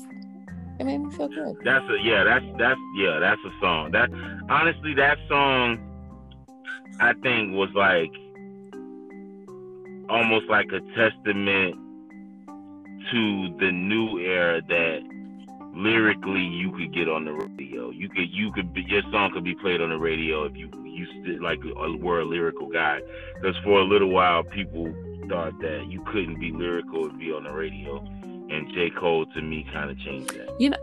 It made me feel good. That's a yeah. That's that's yeah. That's a song. That honestly, that song, I think was like almost like a testament to the new era that lyrically you could get on the radio. You could you could be, your song could be played on the radio if you you st- like were a lyrical guy. Because for a little while people thought that you couldn't be lyrical and be on the radio, and J Cole to me kind of changed that. You know,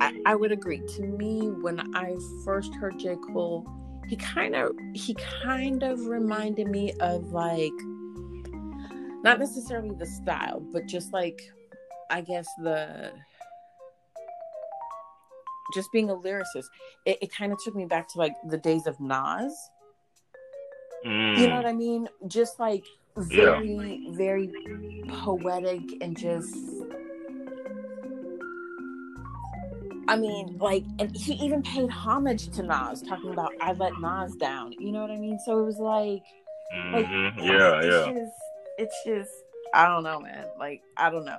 I, I, would agree. To me, when I first heard J Cole, he kind of he kind of reminded me of like not necessarily the style, but just like I guess the just being a lyricist, it, it kind of took me back to like the days of Nas. Mm. You know what I mean? Just like very, yeah. very poetic and just. I mean, like, and he even paid homage to Nas, talking about "I let Nas down." You know what I mean? So it was like, mm-hmm. yeah, it's yeah. Just, it's just, I don't know, man. Like, I don't know.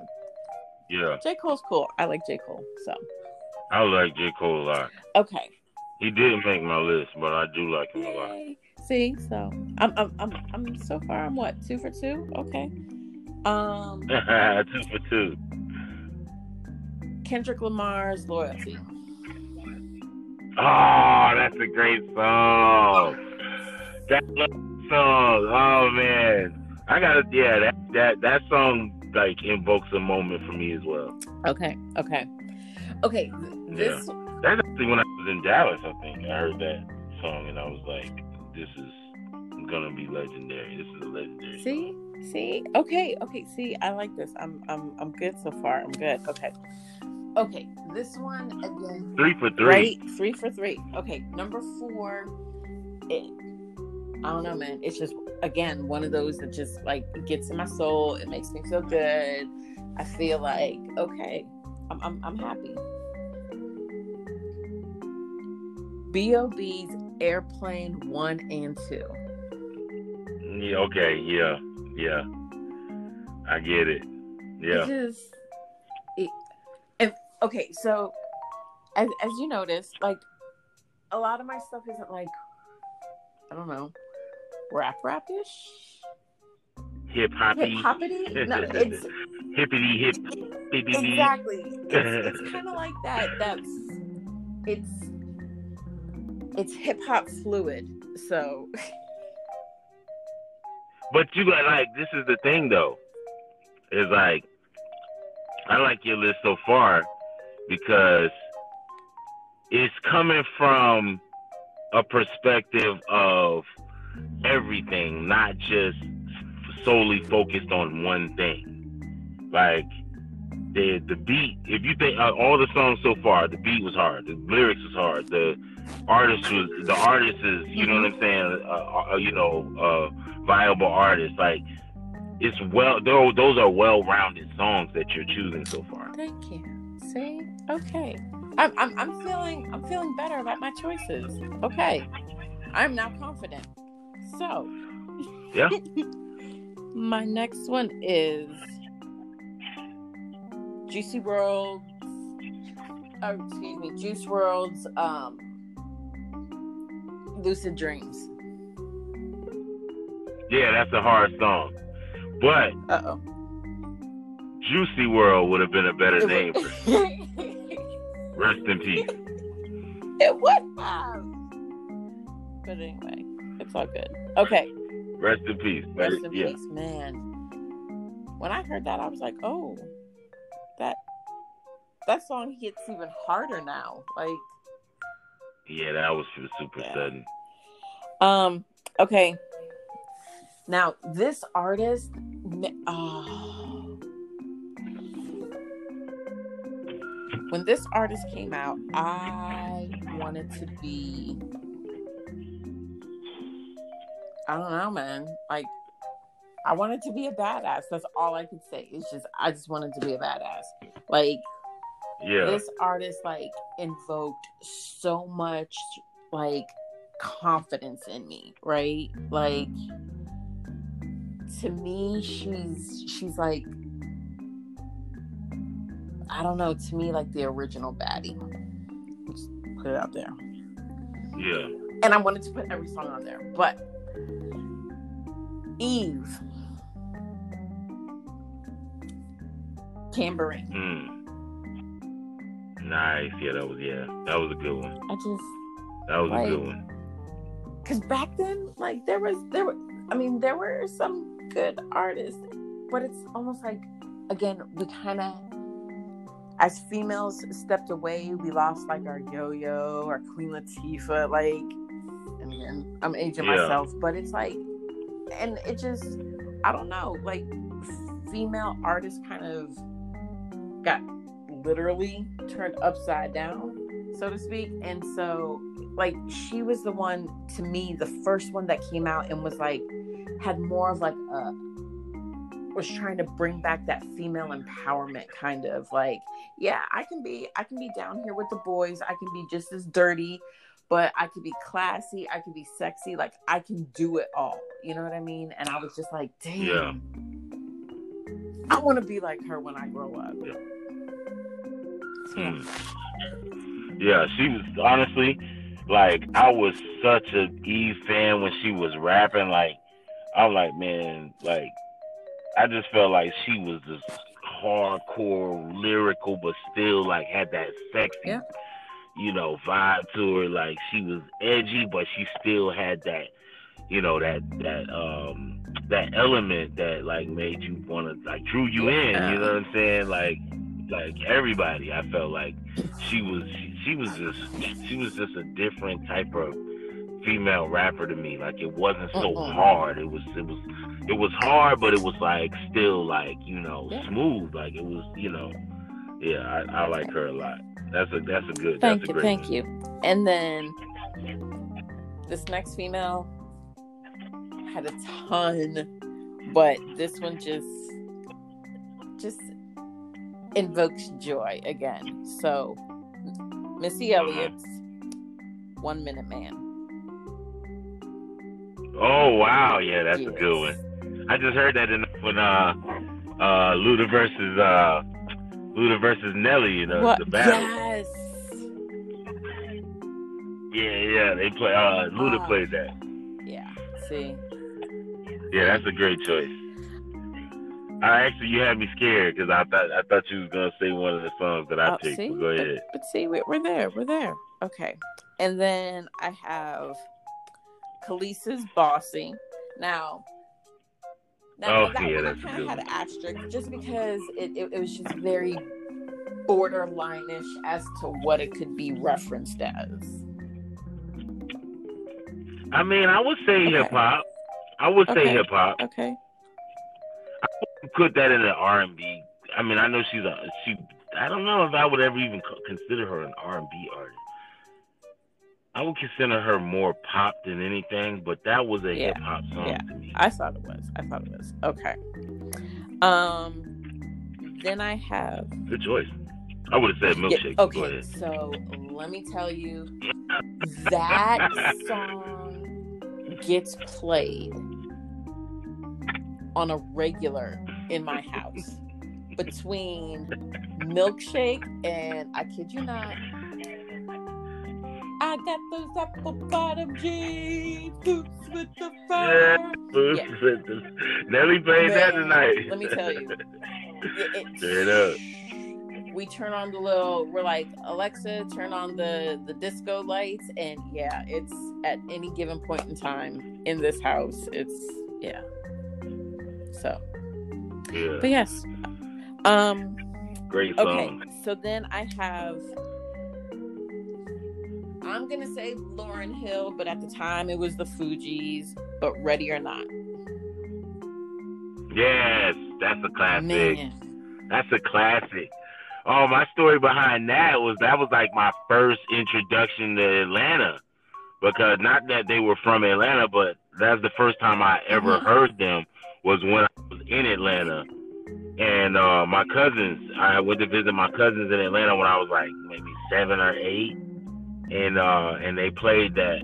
Yeah. J Cole's cool. I like J Cole. So. I like J. Cole a lot. Okay. He didn't make my list, but I do like him Yay. a lot. See, so I'm, I'm, I'm, I'm so far. I'm what two for two? Okay. Um, two for two. Kendrick Lamar's "Loyalty." Oh, that's a great song. That song. Oh man, I gotta. Yeah, that that that song like invokes a moment for me as well. Okay. Okay. Okay. This yeah. that's actually when I was in Dallas. I think I heard that song and I was like, "This is gonna be legendary. This is a legendary." See, song. see, okay, okay. See, I like this. I'm, I'm, I'm good so far. I'm good. Okay, okay. This one again. Three for three. Right, three for three. Okay, number four. It, I don't know, man. It's just again one of those that just like gets in my soul. It makes me feel good. I feel like okay, I'm, I'm, I'm happy. B.O.B.'s Airplane 1 and 2. Yeah, okay, yeah, yeah. I get it. Yeah. It just, it, and, okay, so as, as you notice, like, a lot of my stuff isn't like, I don't know, rap rapish? Hip hoppy. Hip hoppity? No, it's hippity hip. Hippity. Exactly. It's, it's kind of like that. That's, it's, it's hip hop fluid. So. But you got like this is the thing though. Is like I like your list so far because it's coming from a perspective of everything, not just solely focused on one thing. Like the the beat, if you think uh, all the songs so far, the beat was hard, the lyrics was hard, the artist was the artist is you know what I'm saying uh, uh, you know uh, viable artist like it's well those are well-rounded songs that you're choosing so far. Thank you. See? Okay. I'm, I'm, I'm feeling I'm feeling better about my choices. Okay. I'm now confident. So yeah. my next one is Juicy World oh, excuse me, Juice WRLD's um, Lucid Dreams. Yeah, that's a hard song. But Uh-oh. Juicy World would have been a better name for Rest in peace. It would have. But anyway, it's all good. Okay. Rest in peace. Rest in yeah. peace, man. When I heard that, I was like, oh, that that song hits even harder now. Like yeah, that was super yeah. sudden. Um. Okay. Now this artist, oh, when this artist came out, I wanted to be. I don't know, man. Like, I wanted to be a badass. That's all I could say. It's just I just wanted to be a badass. Like, Yeah. This artist like invoked so much like confidence in me, right? Like to me she's she's like I don't know, to me like the original baddie. Just put it out there. Yeah. And I wanted to put every song on there, but Eve Tambourine. Mm. Nice. Yeah, that was yeah. That was a good one. I just That was Like- a good one. because back then like there was there were i mean there were some good artists but it's almost like again we kind of as females stepped away we lost like our yo-yo our queen latifah like I mean, i'm aging Yeah. myself but it's like and it just i don't know like female artists kind of got literally turned upside down so to speak. And so like she was the one to me the first one that came out and was like had more of like a was trying to bring back that female empowerment kind of like yeah i can be i can be down here with the boys. I can be just as dirty but i can be classy. I can be sexy. Like i can do it all. You know what i mean? And i was just like damn. Yeah. i want to be like her when i grow up. Yeah. So, yeah. Mm. Yeah, she was honestly like I was such a Eve fan when she was rapping. Like I'm like, man, like I just felt like she was just hardcore lyrical, but still like had that sexy, Yeah. you know, vibe to her. Like she was edgy, but she still had that, you know, that that um that element that like made you want to like drew you in. You know what I'm saying? Like like everybody, I felt like she was she, she was just she was just a different type of female rapper to me. Like it wasn't so Mm-mm. hard. It was it was it was hard, but it was like still like you know Yeah. smooth. Like it was you know yeah. I, I like her a lot. That's a that's a good. Thank that's you, a great thank one. you. And then this next female had a ton, but this one just just invokes joy again. So Missy Elliott's One Minute Man. Oh wow, yeah, that's a good one. I just heard that in when uh uh Luda versus uh Luda versus Nelly, you know, What? the battle. Yes. Yeah, yeah, they play. Uh, Luda Ah. played that. Yeah. See. Yeah, that's a great choice. I actually, you had me scared because I thought I thought you was gonna say one of the songs that I Oh, picked. see? But go ahead. But, see, we- we're there. We're there. Okay. And then I have Kelis's Bossy. Now, now Oh, that yeah, one I that's a kind of had an asterisk just because it, it, it was just very borderline-ish as to what it could be referenced as. I mean, I would say Okay. hip hop. I would say hip hop. Okay. Put that in an R and B. I mean, I know she's a she. I don't know if I would ever even consider her an R and B artist. I would consider her more pop than anything, but that was a Yeah. hip hop song Yeah. to me. I thought it was. I thought it was. Okay. Um. Then I have Good choice. I would have said milkshake. Go okay, so let me tell you, that song gets played on a regular in my house between milkshake and I kid you not. I got those apple bottom jeans, boots with the fur. Yeah. boots yeah. with the. Nelly played that tonight. let me tell you. It- Straight up. we turn on the little we're like alexa turn on the the disco lights and yeah it's at any given point in time in this house it's yeah so Yeah. but yes um Great okay so then i have i'm gonna say lauryn hill but at the time it was the fugees but ready or not Yes, that's a classic. man That's a classic. Oh, my story behind that was that was like my first introduction to Atlanta. Because not that they were from Atlanta, but that's the first time I ever Mhm. heard them was when I was in Atlanta. and uh, my cousins. I went to visit my cousins in Atlanta when I was like maybe seven or eight, and uh, and they played that,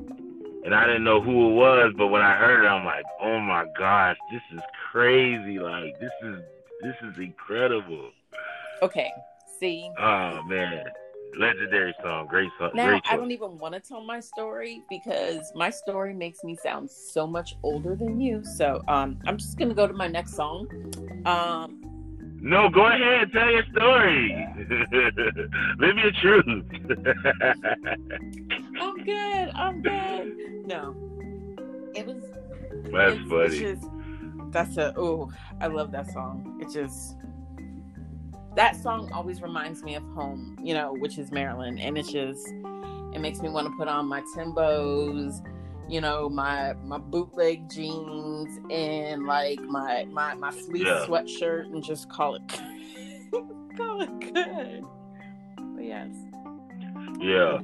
and I didn't know who it was, but when I heard it, I'm like, oh my gosh, this is crazy! Like this is this is incredible. Okay, see. Oh man, legendary song, great song. Now great I don't even want to tell my story because my story makes me sound so much older than you. So um, I'm just gonna go to my next song. Um, no, go ahead, tell your story. Live your truth. I'm good. I'm good. No, it was. That's it's, funny. Just, that's a oh, I love that song. It just that song always reminds me of home, you know, which is Maryland, and it's just it makes me want to put on my Timbos, you know, my my bootleg jeans and like my my my fleece Yeah. sweatshirt and just call it call it good. But yes, Yeah.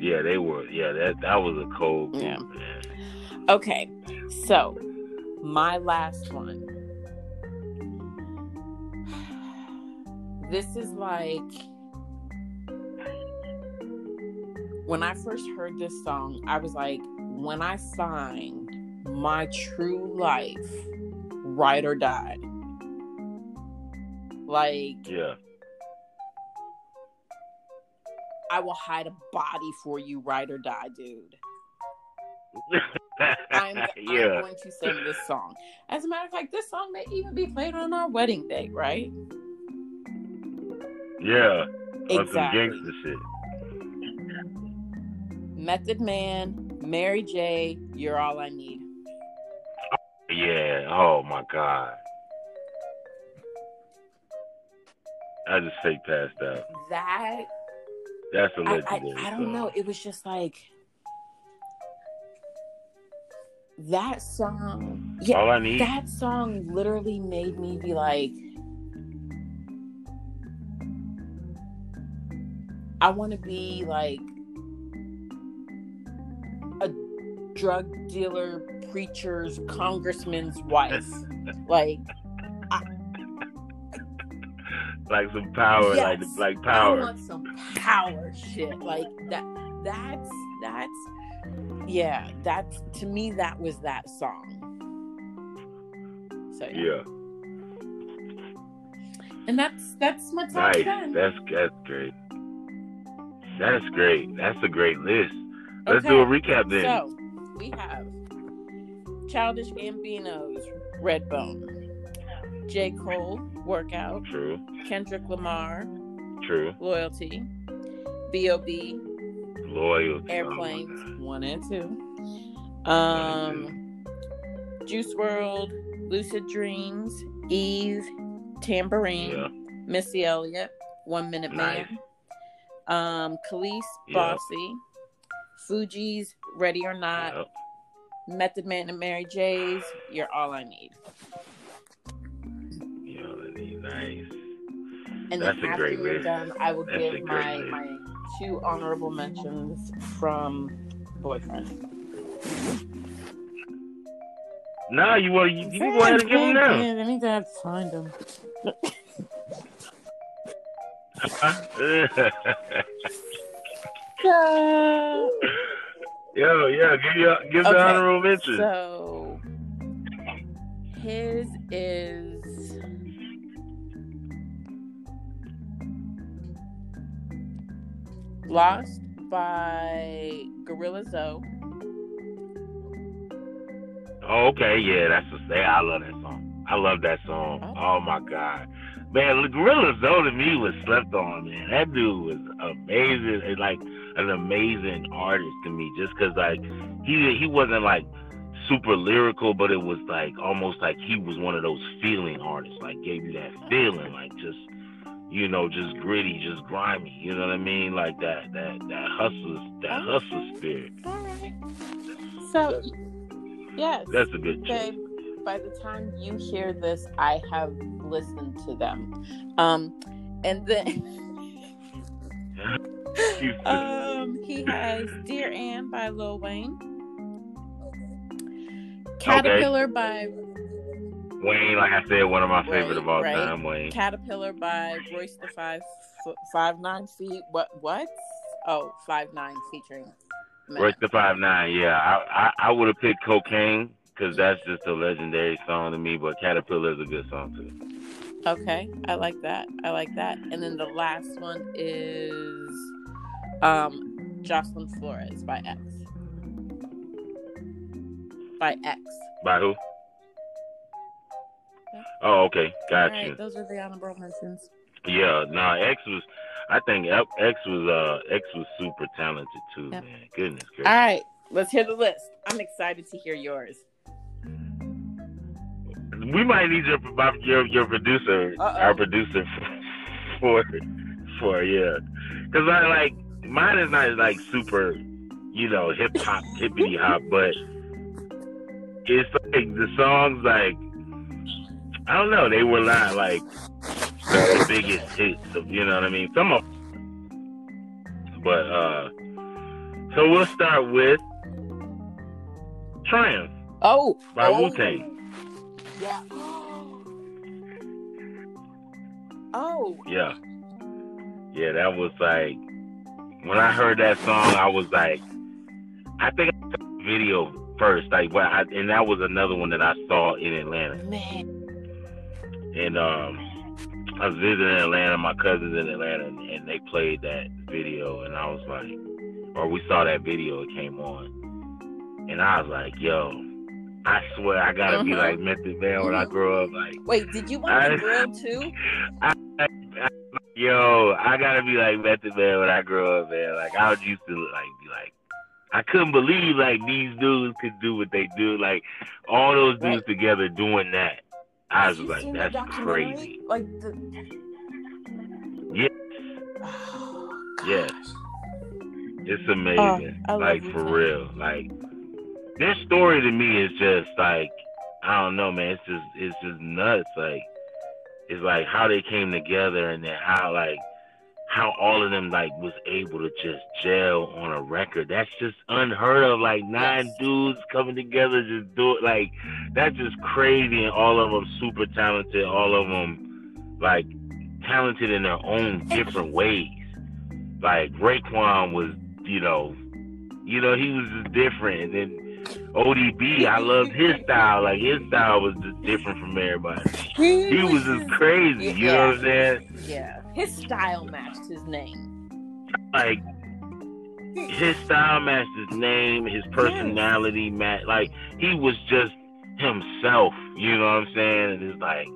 Yeah, they were. Yeah, that that was a cold Yeah. man. Okay, so my last one. This is like when I first heard this song, I was like, when I find my true life, ride or die. Like, Yeah. I will hide a body for you, ride or die, dude. I'm, I'm going to sing this song. As a matter of fact, this song may even be played on our wedding day, right? Yeah. On some Exactly. gangster shit. Method Man, Mary J, You're All I Need. Yeah. Oh my god. I just fake passed out. That That's a I, I, legendary. I don't song. know. It was just like that song. Yeah, All I need. that song literally made me be like, I want to be like a drug dealer, preacher's, congressman's wife. like, like some power, like Yes. like I power. want some power shit. Like that. That's that's yeah. That's to me. That was that song. So yeah. Yeah. And that's that's my top Nice. ten. That's that's great. That's great. That's a great list. Let's do a recap then. So we have Childish Gambino's Redbone, J. Cole Workout, True. Kendrick Lamar True. Loyalty, B.O.B. Loyal. Airplanes one and two, um, Juice WRLD, Lucid Dreams, Eve, Tambourine, Yeah. Missy Elliott, One Minute Nice. Um, Kelis, Yeah. Bossy, Fugees Ready or Not, Yep. Method Man and Mary J's, You're All I Need. Yeah, that'd be nice. And That's then a after great we're done, I will That's give my list. my two honorable mentions from Boyfriend. Nah, you want you, you can go ahead and give them now. I need to find them. Yo, yeah, give you give the honorable mention. So his is Lost by Gorilla Zoe. Oh, okay, yeah, that's a say. I love that song. I love that song. Oh. Oh, my god, man, the Gorilla Zoe to me was slept on, man. That dude was amazing, and like an amazing artist to me, just because like he he wasn't like super lyrical, but it was like almost like he was one of those feeling artists, like gave you that feeling, like just you know, just gritty, just grimy. You know what I mean? Like that that that hustler that hustler spirit. All right. So yes, That's a good choice. babe. By the time you hear this, I have listened to them. Um, and then um, he has Dear Anne by Lil Wayne, Caterpillar by Wayne, like I said, one of my favorite of all right? time. Wayne. Caterpillar by Royce the Five Five Nine Feet. What? What? Oh, Five Nine featuring. Matt. Royce the Five Nine. Yeah, I I, I would have picked Cocaine because that's just a legendary song to me. But Caterpillar is a good song too. Okay, I like that. I like that. And then the last one is um Jocelyn Flores by X. By X. By who? Oh, okay, got All you. those are the honorable mentions. Yeah, nah, X was. I think X was uh X was super talented too, Yep. man. Goodness gracious. right, let's hear the list. I'm excited to hear yours. We might need your your your producer, Uh-oh. our producer for for yeah, because I like mine is not like super, you know, hip hop hippity hop, but it's like the songs like I don't know, they were not like the biggest hits of you know what I mean. Some of, but uh, so we'll start with Triumph Oh, by oh, Wu Tang. Yeah. Oh, Yeah. Yeah, that was like when I heard that song, I was like, I think I saw the video first, like, well, I, and that was another one that I saw in Atlanta, man. and um, I was visiting Atlanta, my cousins in Atlanta, and, and they played that video, and I was like, or we saw that video, it came on, and I was like, yo, I swear I gotta be Mhm. like Method Man when I grow up, like. Wait, did you want I- the grill too? Yo, I gotta be like Method Man when I grow up, man. Like I was used to like be like, I couldn't believe like these dudes could do what they do. Like all those dudes Right. together doing that. I was like, that's crazy. Like the. Yes. Oh, Yes. It's amazing. Oh, like for real. Like their story to me is just like I don't know, man. It's just it's just nuts. Like it's like how they came together and then how like how all of them like was able to just gel on a record. That's just unheard of. Like nine dudes coming together, just do it. Like that's just crazy. And all of them super talented. All of them like talented in their own different ways. Like Raekwon was, you know, you know he was just different. And then ODB, I loved his style. Like his style was just different from everybody. He was just crazy. You know what I'm saying? Yeah, his style matched his name. like his style matched his name, his personality matched like he was just himself, you know what I'm saying? And it's like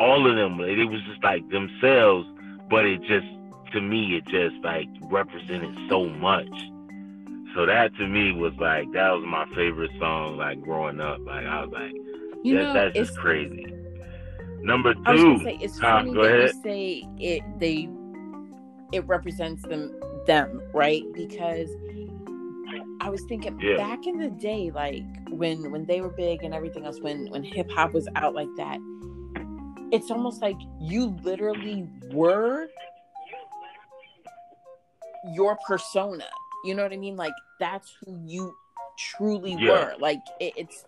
all of them, it was just like themselves, but it just to me it just like represented so much. So that to me was like that was my favorite song like growing up. Like I was like, You that, know, that's just crazy. Number two, say it's funny go ahead. say it they it represents them them right because I was thinking Yeah. back in the day like when when they were big and everything else when when hip hop was out like that it's almost like you literally were your persona you know what I mean like that's who you truly Yeah. were like it, it's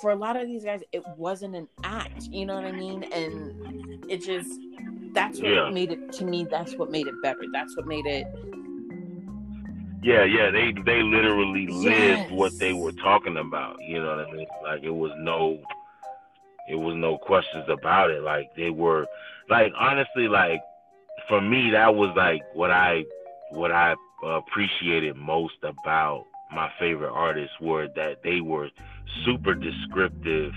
for a lot of these guys, it wasn't an act. You know what I mean? And it just that's what Yeah. made it to me. That's what made it better. That's what made it. Yeah, yeah, they they literally lived what they were talking about. You know what I mean? Like it was no, it was no questions about it. Like they were, like honestly, like for me, that was like what I what I appreciated most about my favorite artists were that they were super descriptive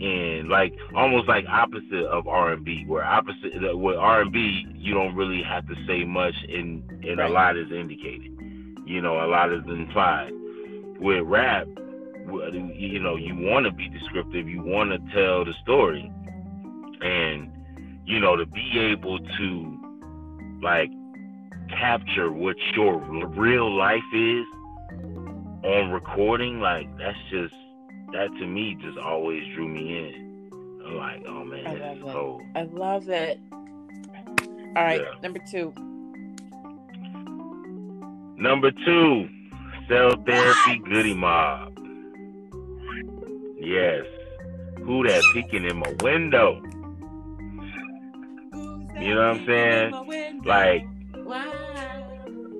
and like almost like opposite of R and B, where opposite with R and B you don't really have to say much and and a lot is indicated. You know, a lot is implied. With rap, you know, you want to be descriptive, you want to tell the story, and you know, to be able to like capture what your real life is on recording, like that's just that to me just always drew me in. I'm like, oh man, I this love it. cold. I love it. All right, Yeah. number two. Number two, Cell Therapy Goodie Mob. Yes. Who that peeking in my window? You know what I'm saying? Like,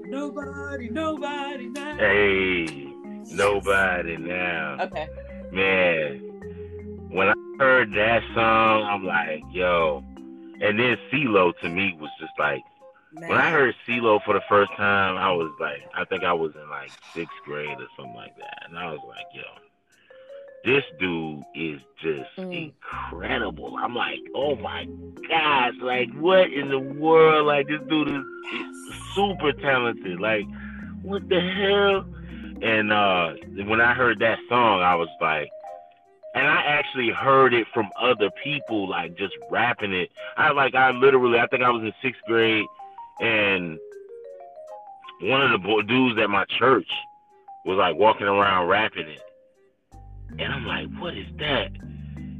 nobody, nobody now. Hey, nobody now. Okay. Man, when I heard that song, I'm like, yo. And then CeeLo to me was just like, Man. when I heard CeeLo for the first time, I was like, I think I was in like sixth grade or something like that. And I was like, yo, this dude is just mm. incredible. I'm like, oh my gosh, like what in the world? Like this dude is, is super talented. Like, what the hell? And uh when I heard that song, I was like, and I actually heard it from other people, like just rapping it. I like, I literally, I think I was in sixth grade, and one of the dudes at my church was like walking around rapping it, and I'm like, what is that?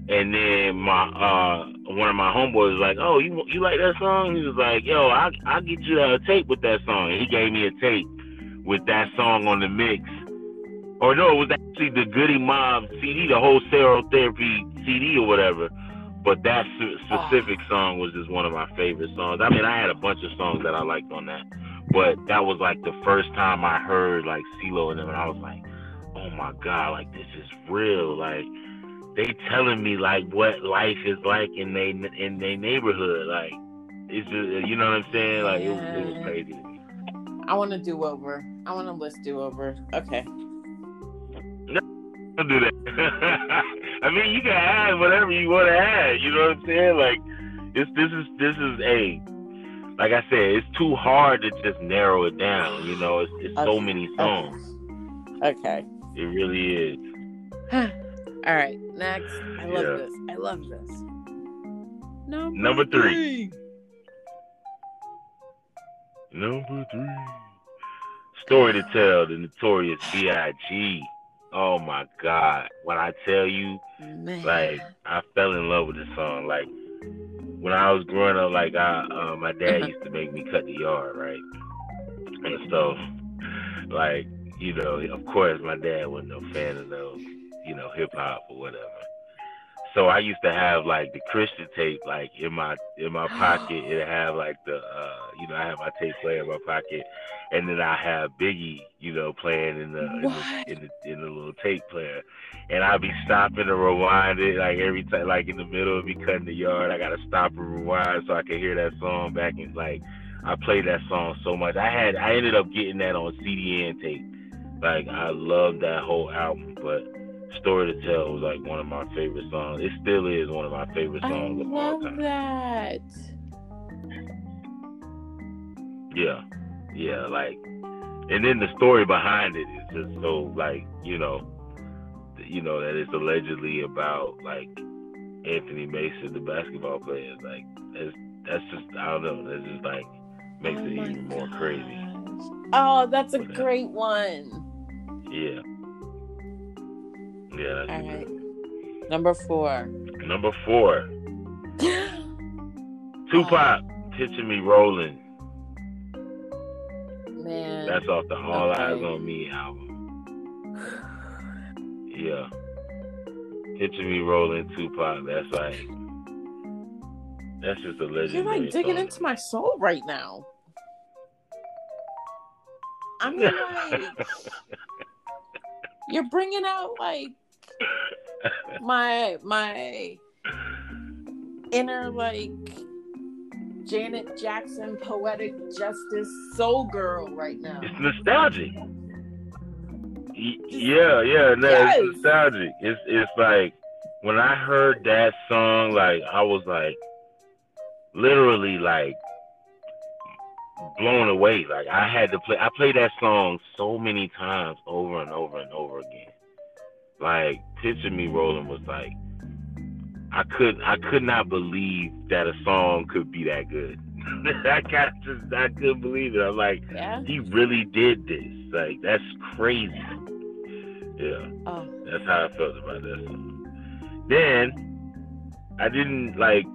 And then my uh one of my homeboys was like, "Oh, you you like that song?" He was like, "Yo, I I get you a tape with that song." And he gave me a tape with that song on the mix. Or no, it was actually the Goodie Mob CD, the wholesale therapy CD or whatever. But that specific song was just one of my favorite songs. I mean, I had a bunch of songs that I liked on that, but that was like the first time I heard like CeeLo and them, and I was like, oh my god, like this is real. Like they telling me like what life is like in they in their neighborhood. Like it's just you know what I'm saying. Like yeah. it, was, it was crazy to me. I want to do over. I want to list do over. Okay. No, don't do that. I mean, you can add whatever you want to add. You know what I'm saying? Like, it's this is this is a like I said, it's too hard to just narrow it down. You know, it's, it's okay. so many songs. Okay. It really is. All right, next. I love yeah. this. I love this. Number, Number three. three. Number three. Story to tell, the notorious B.I.G. Oh my God. When I tell you, Man. like, I fell in love with this song. Like, when I was growing up, like, I, uh, my dad uh-huh. used to make me cut the yard, right? And so, like, you know, of course, my dad wasn't no fan of those, you know, hip hop or whatever. So I used to have like the Christian tape like in my in my pocket. It have like the uh you know I have my tape player in my pocket, and then I have Biggie you know playing in the in the, in the, in the little tape player, and I'd be stopping to rewind it like every time like in the middle of me cutting the yard. I gotta stop and rewind so I can hear that song back and like I played that song so much. I had I ended up getting that on CD and tape like I love that whole album, but Story to Tell was like one of my favorite songs. It still is one of my favorite songs I of all time. that. Yeah, yeah, like, and then the story behind it is just so like you know, you know that it's allegedly about like Anthony Mason, the basketball player. Like that's that's just I don't know. That's just like makes oh it even more crazy. Oh, that's a uh, great one. Yeah. Yeah. All right. Number four. Number four. Tupac, Picture Me Rolling. Man. That's off the All okay. Eyez on Me album. Yeah. Picture Me Rolling Tupac. That's like. That's just a legend. You're like digging song. into my soul right now. I'm like. You're bringing out like my my inner like Janet Jackson poetic justice soul girl right now. It's nostalgic. Yeah, yeah, no, yes. it's nostalgic. It's it's like when I heard that song, like I was like literally like blown away. Like I had to play. I played that song so many times over and over and over again. Like picture me rolling was like I could I could not believe that a song could be that good. I got just I couldn't believe it. I'm like, yeah. he really did this. Like that's crazy. Yeah, oh. that's how I felt about that song. Then I didn't like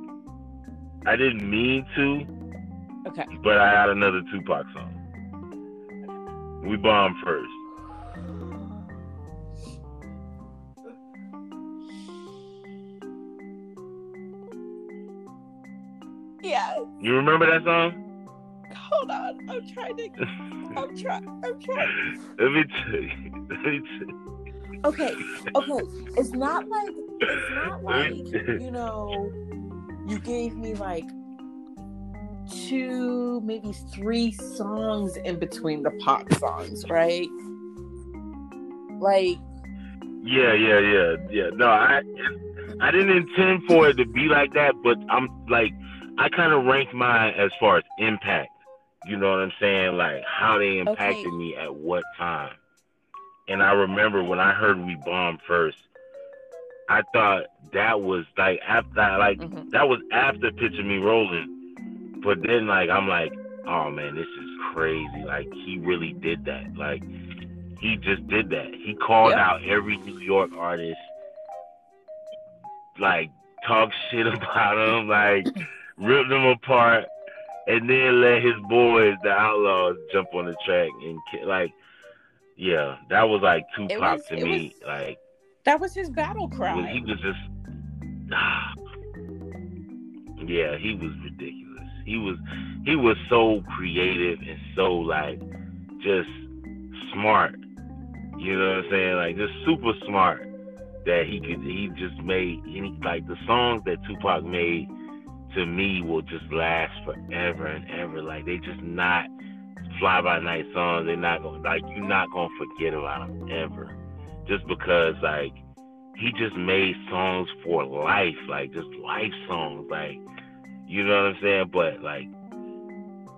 I didn't mean to, Okay. But I had another Tupac song. We bombed first. Yeah. You remember that song? Hold on, I'm trying to. I'm trying. I'm trying. let me tell you. Let me tell you. Okay. Okay. It's not like. It's not like you know. You gave me like two, maybe three songs in between the pop songs, right? Like. Yeah, yeah, yeah, yeah. No, I I didn't intend for it to be like that, but I'm like I kind of rank mine as far as impact. You know what I'm saying? Like how they impacted Okay. me at what time. And I remember when I heard we Bomb" first, I thought that was like after like Mhm. that was after picture me rolling. But then like I'm like, oh man, this is crazy. Like he really did that. Like he just did that. He called Yep. out every New York artist, like talk shit about them, like rip them apart, and then let his boys, the Outlaws, jump on the track and like, yeah, that was like Tupac was- to me. Like That was his battle cry. he was just, yeah, he was ridiculous. He was he was so creative and so like just smart. You know what I'm saying? Like just super smart that he could he just made any like the songs that Tupac made to me will just last forever and ever. Like they just not fly by night songs. They're not gonna like you're not gonna forget about them ever. Just because like he just made songs for life, like just life songs, like you know what I'm saying? But like,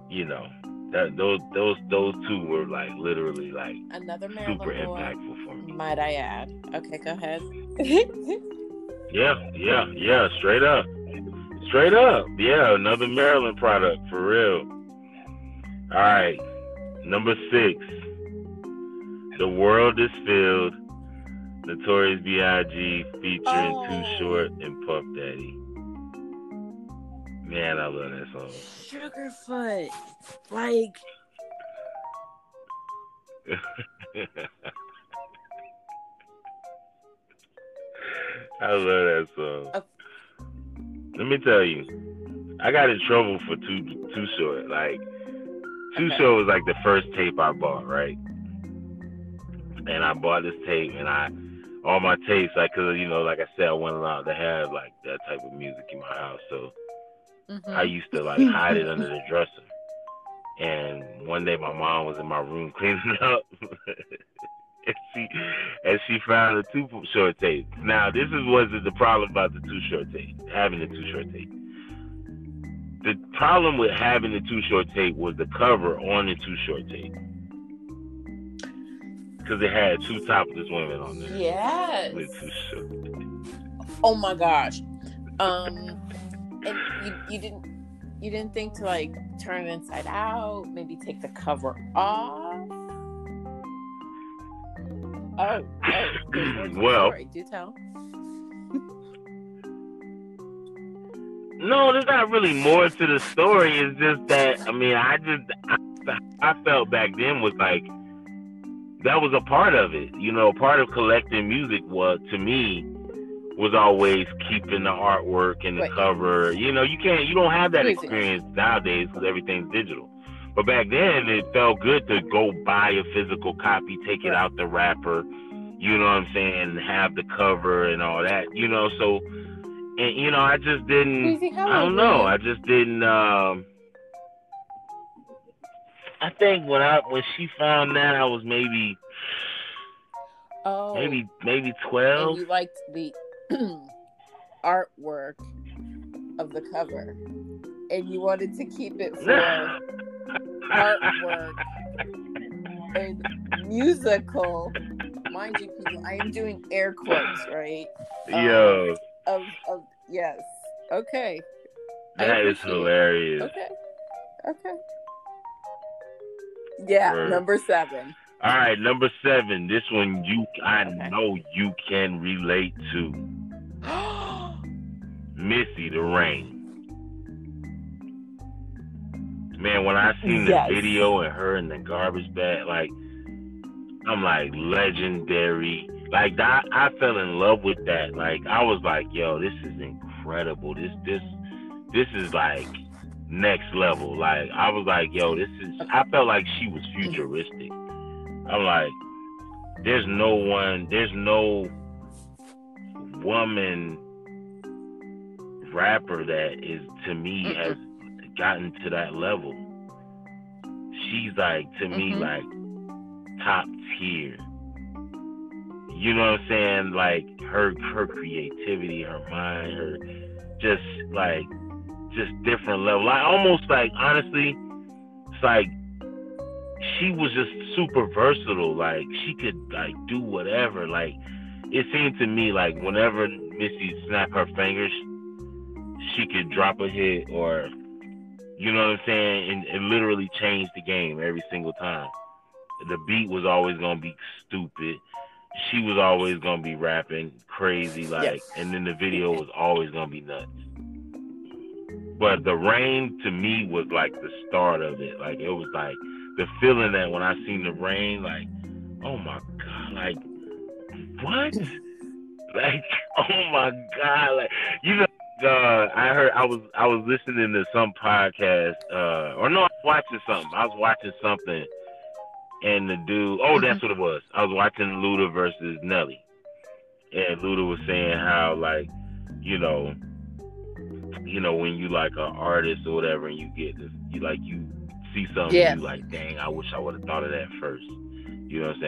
you know, that those those those two were like literally like Another Maryland super impactful for me. might I add. Okay, go ahead. Yeah, yeah, yeah, straight up. Straight up. Yeah, another Maryland product for real. All right. Number six. The world is filled. Notorious B.I.G. featuring Oh. Too Short and Puff Daddy. Man, I love that song. Sugarfoot. Like, I love that song. Uh, Let me tell you, I got in trouble for too Too Short. Like too Okay. short was like the first tape I bought, right? And I bought this tape, and I all my tapes, like, cause you know, like I said, I wasn't allowed to have like that type of music in my house, so mhm. I used to like hide it under the dresser. And one day my mom was in my room cleaning up. and she and she found a Too Short tape. Now this is wasn't the problem about the Too Short tape, having the Too Short tape. The problem with having the Too Short tape was the cover on the Too Short tape. Because it had two topless women on there. yes. With Too Short. Oh my gosh. Um, and you, you didn't you didn't think to like turn it inside out, maybe take the cover off. Oh, oh there's more to the Well- story. do tell. No, there's not really more to the story. It's just that I mean, I just I, I felt back then was like that was a part of it. You know, part of collecting music was to me was always keeping the artwork and the Wait. cover. You know, you can't you don't have that Music. experience nowadays because everything's digital. But back then, it felt good to go buy a physical copy, take it out the wrapper. You know what I'm saying? And have the cover and all that. You know, so and you know, I just didn't. I don't know. I just didn't. Um, I think when I when she found that, I was maybe Oh, maybe maybe and twelve. you liked the artwork of the cover, and you wanted to keep it for artwork and musical. Mind you, people, I am doing air quotes, right? Um, Yo, Of, of yes. Okay. That is hilarious. Okay. Okay. Yeah, Word. number seven. All right, number seven. This one you I Okay. know you can relate to. Missy the Rain. Man, when I seen the Yes. video and her in the garbage bag, like I'm like legendary. Like I, I fell in love with that. Like I was like, yo, this is incredible. This this this is like next level. Like I was like, yo, this is. I felt like she was futuristic. I'm like, there's no one, there's no woman rapper that is to me Mm-mm. has gotten to that level. She's like to me Mhm. like top tier. You know what I'm saying? Like her her creativity, her mind, her just like just different level. Like almost like honestly, it's like she was just super versatile. Like she could like do whatever. Like it seemed to me like whenever Missy snapped her fingers, she could drop a hit or you know what I'm saying, and it literally change the game every single time. The beat was always gonna be stupid. She was always gonna be rapping crazy, like, Yes. and then the video was always gonna be nuts. But the rain to me was like the start of it. Like it was like the feeling that when I seen the rain, like, oh my god, like what? like, oh my god, like you know. Uh, I heard I was I was listening to some podcast, uh, or no, I was watching something. I was watching something, and the dude, oh, that's what it was. I was watching Luda versus Nelly, and Luda was saying how like, you know, you know when you like an artist or whatever, and you get this, you like you see something, Yeah. you like, dang, I wish I would have thought of that first. You know what I'm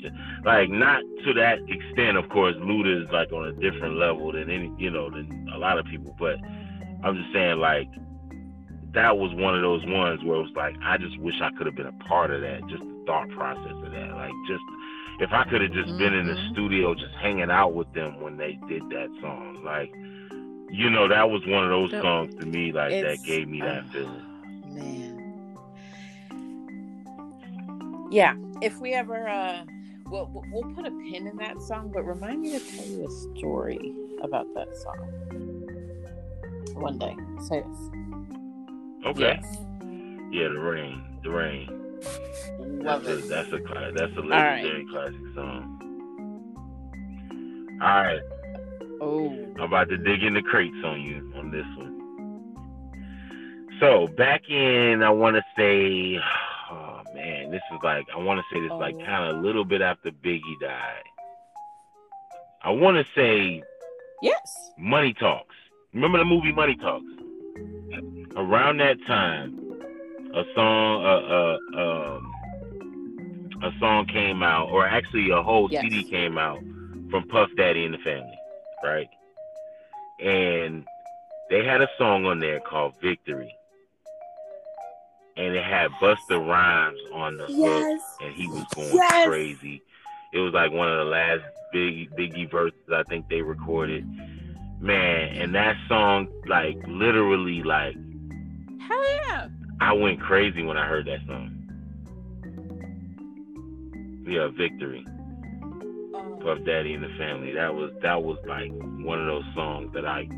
saying? I, like not to that extent, of course. Luda is like on a different level than any, you know, than a lot of people. But I'm just saying, like that was one of those ones where it was like, I just wish I could have been a part of that. Just the thought process of that, like just if I could have just been in the Mhm. studio, just hanging out with them when they did that song, like. You know, that was one of those That- songs to me, like that gave me that oh, feeling. Man. Yeah, if we ever, uh, we'll, we'll- we'll put a pin in that song, but remind me to tell you a story about that song one day. Say yes. Okay. Yes. Yeah, the rain, the rain. Love that's it. a that's a cla- that's a right. legendary classic song. All right, Oh. I'm about to dig in the crates on you on this one. So back in, I want to say, man, this is like I want to say this like Oh. kind of a little bit after Biggie died. I want to say Yes. Money Talks. Remember the movie Money Talks? Around that time, a song, uh, uh, um, a song came out, or actually a whole Yes. CD came out from Puff Daddy and the Family, right? And they had a song on there called Victory, and it had Busta Rhymes on the hook and he was going Yes. crazy. It was like one of the last big Biggie verses I think they recorded. Man, and that song, like literally, like Hell yeah. I went crazy when I heard that song. Yeah, Victory, Oh, Puff Daddy and the Family. That was that was like one of those songs that I,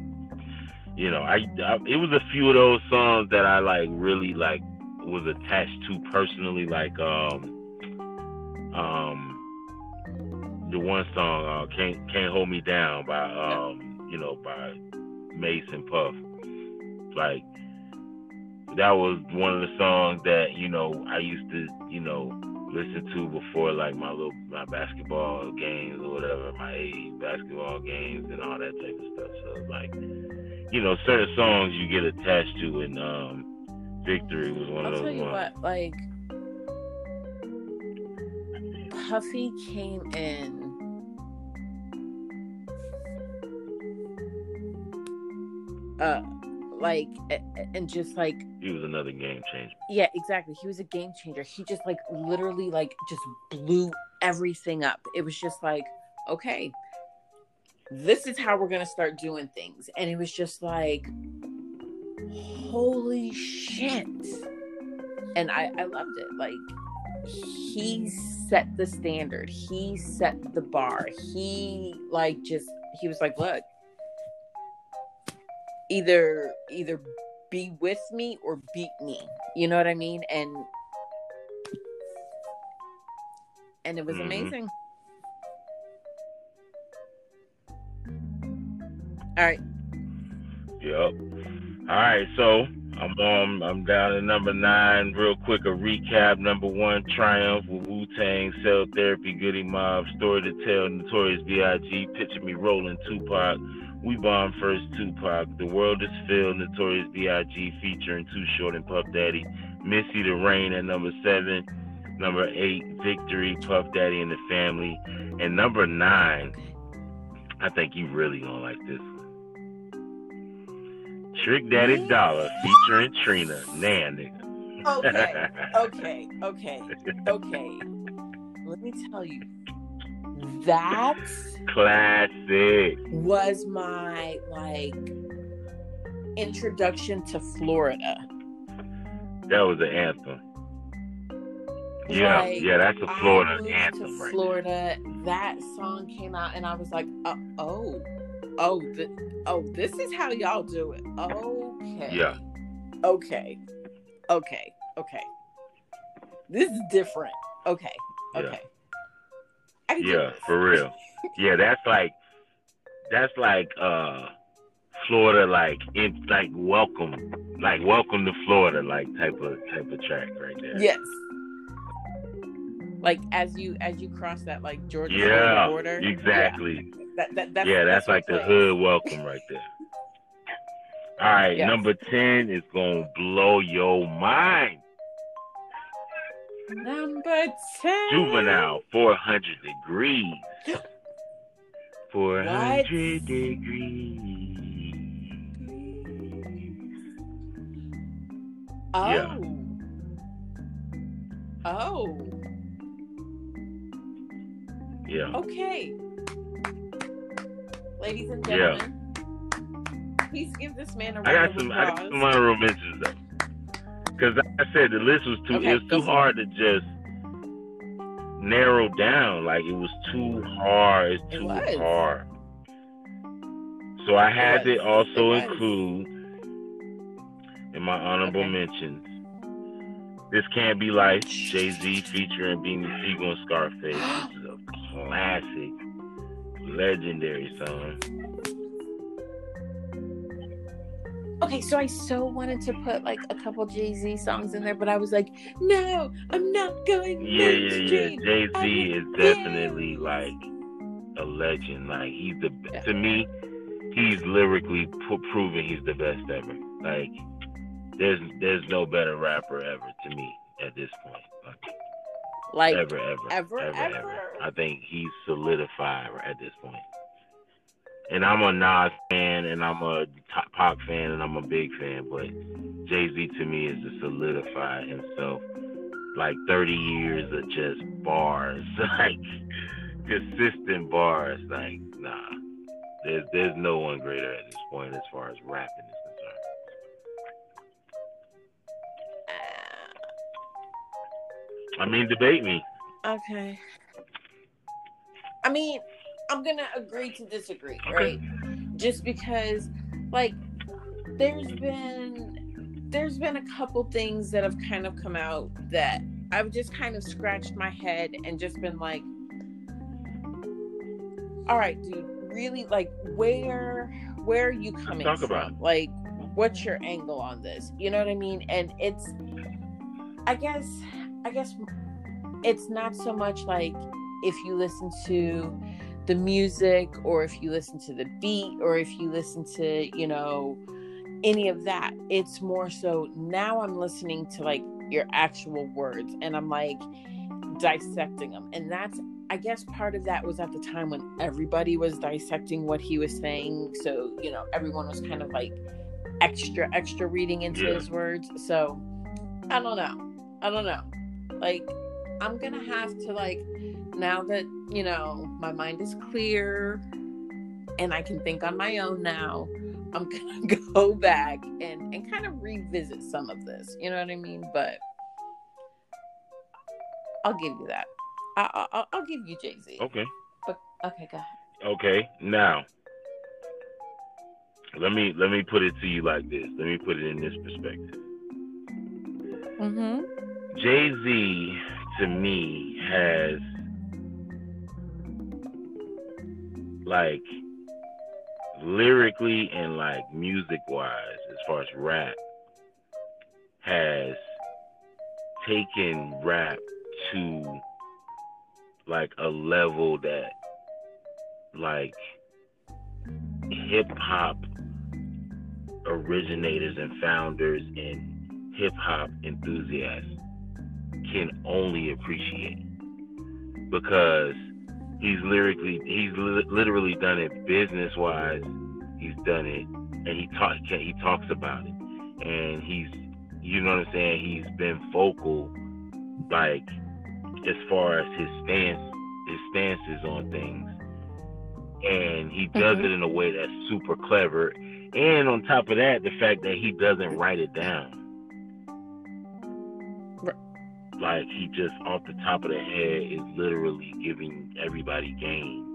you know, I, I it was a few of those songs that I like really like was attached to personally, like um, um, the one song uh, "Can't Can't Hold Me Down" by um, you know, by Mase and Puff. Like that was one of the songs that you know I used to you know listen to before like my little my basketball games or whatever, my A basketball games and all that type of stuff. So like you know, certain songs you get attached to, and um, Victory was one I'll of tell you ones. what, like Puffy came in uh like and just like He was another game changer. yeah exactly he was a game changer he just like literally like just blew everything up it was just like okay this is how we're gonna start doing things and it was just like holy shit. And i i loved it. Like he set the standard. He set the bar. He like just he was like look either either be with me or beat me. You know what i mean? And and it was Mhm. amazing. All right. Yep. All right, so I'm on. I'm down to number nine. Real quick, a recap. Number one, Triumph with Wu Tang, Cell Therapy, Goodie Mob, Story to Tell, Notorious B.I.G. Picture Me Rolling, Tupac. We Bomb First, Tupac. The World is Filled, Notorious B.I.G. featuring Too Short and Puff Daddy. Missy the Rain at number seven. Number eight, Victory, Puff Daddy and the Family. And number nine, I think you really gonna like this. Trick Daddy Dollar featuring Trina. Nigga. Okay, okay, okay, okay. Let me tell you, that Classic. was my like introduction to Florida. That was an anthem. Yeah, Like, yeah, that's a Florida anthem to right Florida. That song came out, and I was like, uh, "Oh, oh, th- oh, this is how y'all do it." Okay. Yeah. Okay. Okay. Okay. This is different. Okay. Yeah. Okay. I can Yeah, for real. Yeah, that's like that's like uh Florida like in like welcome like welcome to Florida like type of type of track right there. Yes. Like as you as you cross that like Georgia Yeah, border. exactly. Yeah. That, that, that's, yeah, that's like the hood welcome right there. All right, Yes. number ten is gonna blow your mind. Number ten. Juvenile, four hundred degrees. Four hundred degrees. Oh. Yeah. Oh. Yeah. Okay. Ladies and Yeah. gentlemen, please give this man a round I got some. I got some honorable mentions though, because like I said the list was too. Okay, it was too hard to just narrow down. Like it was too hard. It's It too was. hard. So I had to also include in my honorable Okay. mentions. This can't be life. Jay Z featuring Beanie Sigel and Scarface. This is a classic, legendary song. Okay, so I so wanted to put like a couple Jay Z songs in there, but I was like, no, I'm not going Yeah, yeah, yeah. Jay Z is definitely like a legend. Like he's the Yeah. to me, he's lyrically pro- proven he's the best ever. Like there's there's no better rapper ever to me at this point. Like, Like, ever, ever, ever, ever, ever? I think he's solidified at this point. And I'm a Nas fan, and I'm a T- Pac fan, and I'm a big fan. But Jay Z to me is just solidified himself. Like 30 years of just bars, like consistent bars. Like nah, there's there's no one greater at this point as far as rapping is I mean, debate me. okay. I mean, I'm gonna agree to disagree, Okay. right? Just because, like, there's been there's been a couple things that have kind of come out that I've just kind of scratched my head and just been like, all right, dude, really, like, where where are you coming talk from? about. Like, what's your angle on this? You know what I mean? And it's, I guess, I guess it's not so much like if you listen to the music or if you listen to the beat or if you listen to you know any of that. It's more so now i'm listening to like your actual words and i'm like dissecting them and that's i guess part of that was at the time when everybody was dissecting what he was saying. So you know everyone was kind of like extra extra reading into Yeah. his words. So i don't know. I don't know like i'm gonna have to like now that you know my mind is clear and i can think on my own now i'm gonna go back and and kind of revisit some of this you know what i mean but i'll give you that I, I, I'll give you jay-z Okay. but okay go ahead Okay, now let me let me put it to you like this. Let me put it in this perspective. mm-hmm Jay Z to me has like lyrically and like music wise, as far as rap, has taken rap to like a level that like hip hop originators and founders and hip hop enthusiasts can only appreciate. Because he's lyrically he's li- literally done it business wise he's done it and he talk he talks about it. And he's you know what I'm saying? He's been vocal like as far as his stance his stances on things. And he does mm-hmm. it in a way that's super clever. And on top of that the fact that he doesn't write it down like he just off the top of the head is literally giving everybody game.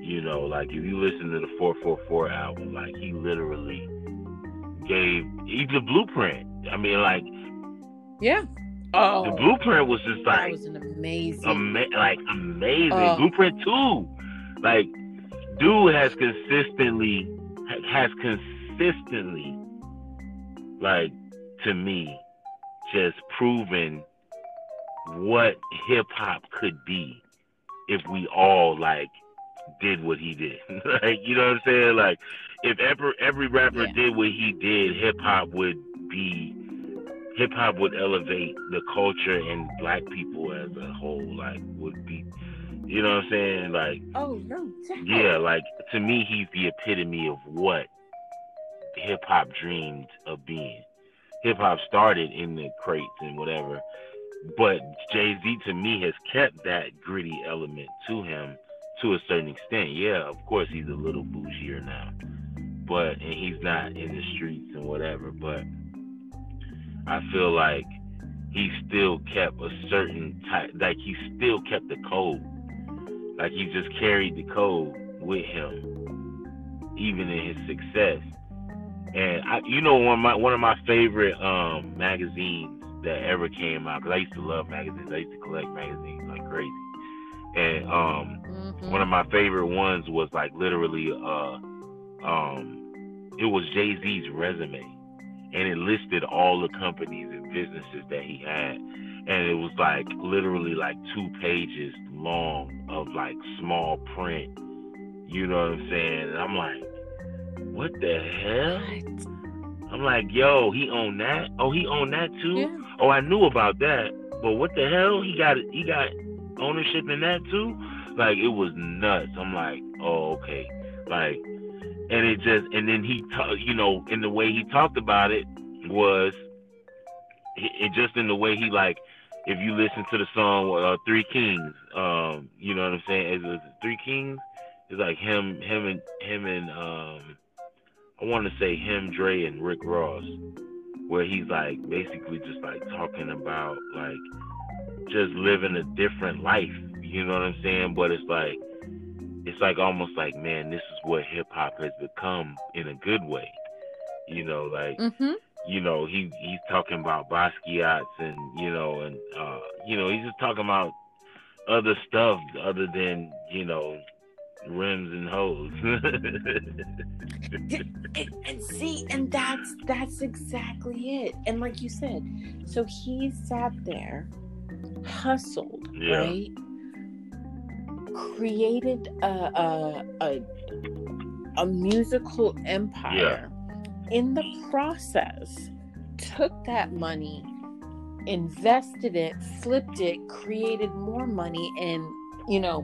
You know, like if you listen to the 444 album, like he literally gave he's the blueprint. I mean, like yeah. Oh, the blueprint was just like that was an amazing, ama- like amazing oh. blueprint too. Like, dude has consistently has consistently, like to me, just proven what hip hop could be if we all like did what he did. like you know what I'm saying? Like if ever every rapper yeah. did what he did, hip hop would be hip hop would elevate the culture and black people as a whole. Like would be you know what I'm saying? Like Oh no. Yeah, like to me he's the epitome of what hip hop dreamed of being hip hop started in the crates and whatever. But Jay Z to me has kept that gritty element to him to a certain extent. Yeah, of course he's a little bougier now, but and he's not in the streets and whatever. But I feel like he still kept a certain type, like he still kept the code. Like he just carried the code with him, even in his success. And I, you know, one of my one of my favorite um, magazines that ever came out because I used to love magazines. I used to collect magazines like crazy. And um, mm-hmm. one of my favorite ones was like literally, uh, um, it was Jay Z's resume, and it listed all the companies and businesses that he had, and it was like literally like two pages long of like small print. You know what I'm saying? And I'm like, what the hell? I'm like, yo, he owned that. Oh, he owned that too. Yeah. Oh, I knew about that, but what the hell? He got he got ownership in that too. Like it was nuts. I'm like, oh, okay. Like, and it just and then he, t- you know, in the way he talked about it was, it just in the way he like, if you listen to the song uh, Three Kings, um, you know what I'm saying? Is it Three Kings? It's like him, him and him and um I want to say him, Dre, and Rick Ross, where he's like basically just like talking about like just living a different life. You know what I'm saying? But it's like it's like almost like man, this is what hip hop has become in a good way. You know, like mm-hmm. you know he he's talking about Basquiat's and you know and uh, you know he's just talking about other stuff other than you know rims and hoes. and, and, see, and that's that's exactly it. And like you said, so he sat there, hustled, yeah. right? Created a a, a, a musical empire. Yeah. In the process, took that money, invested it, flipped it, created more money, and you know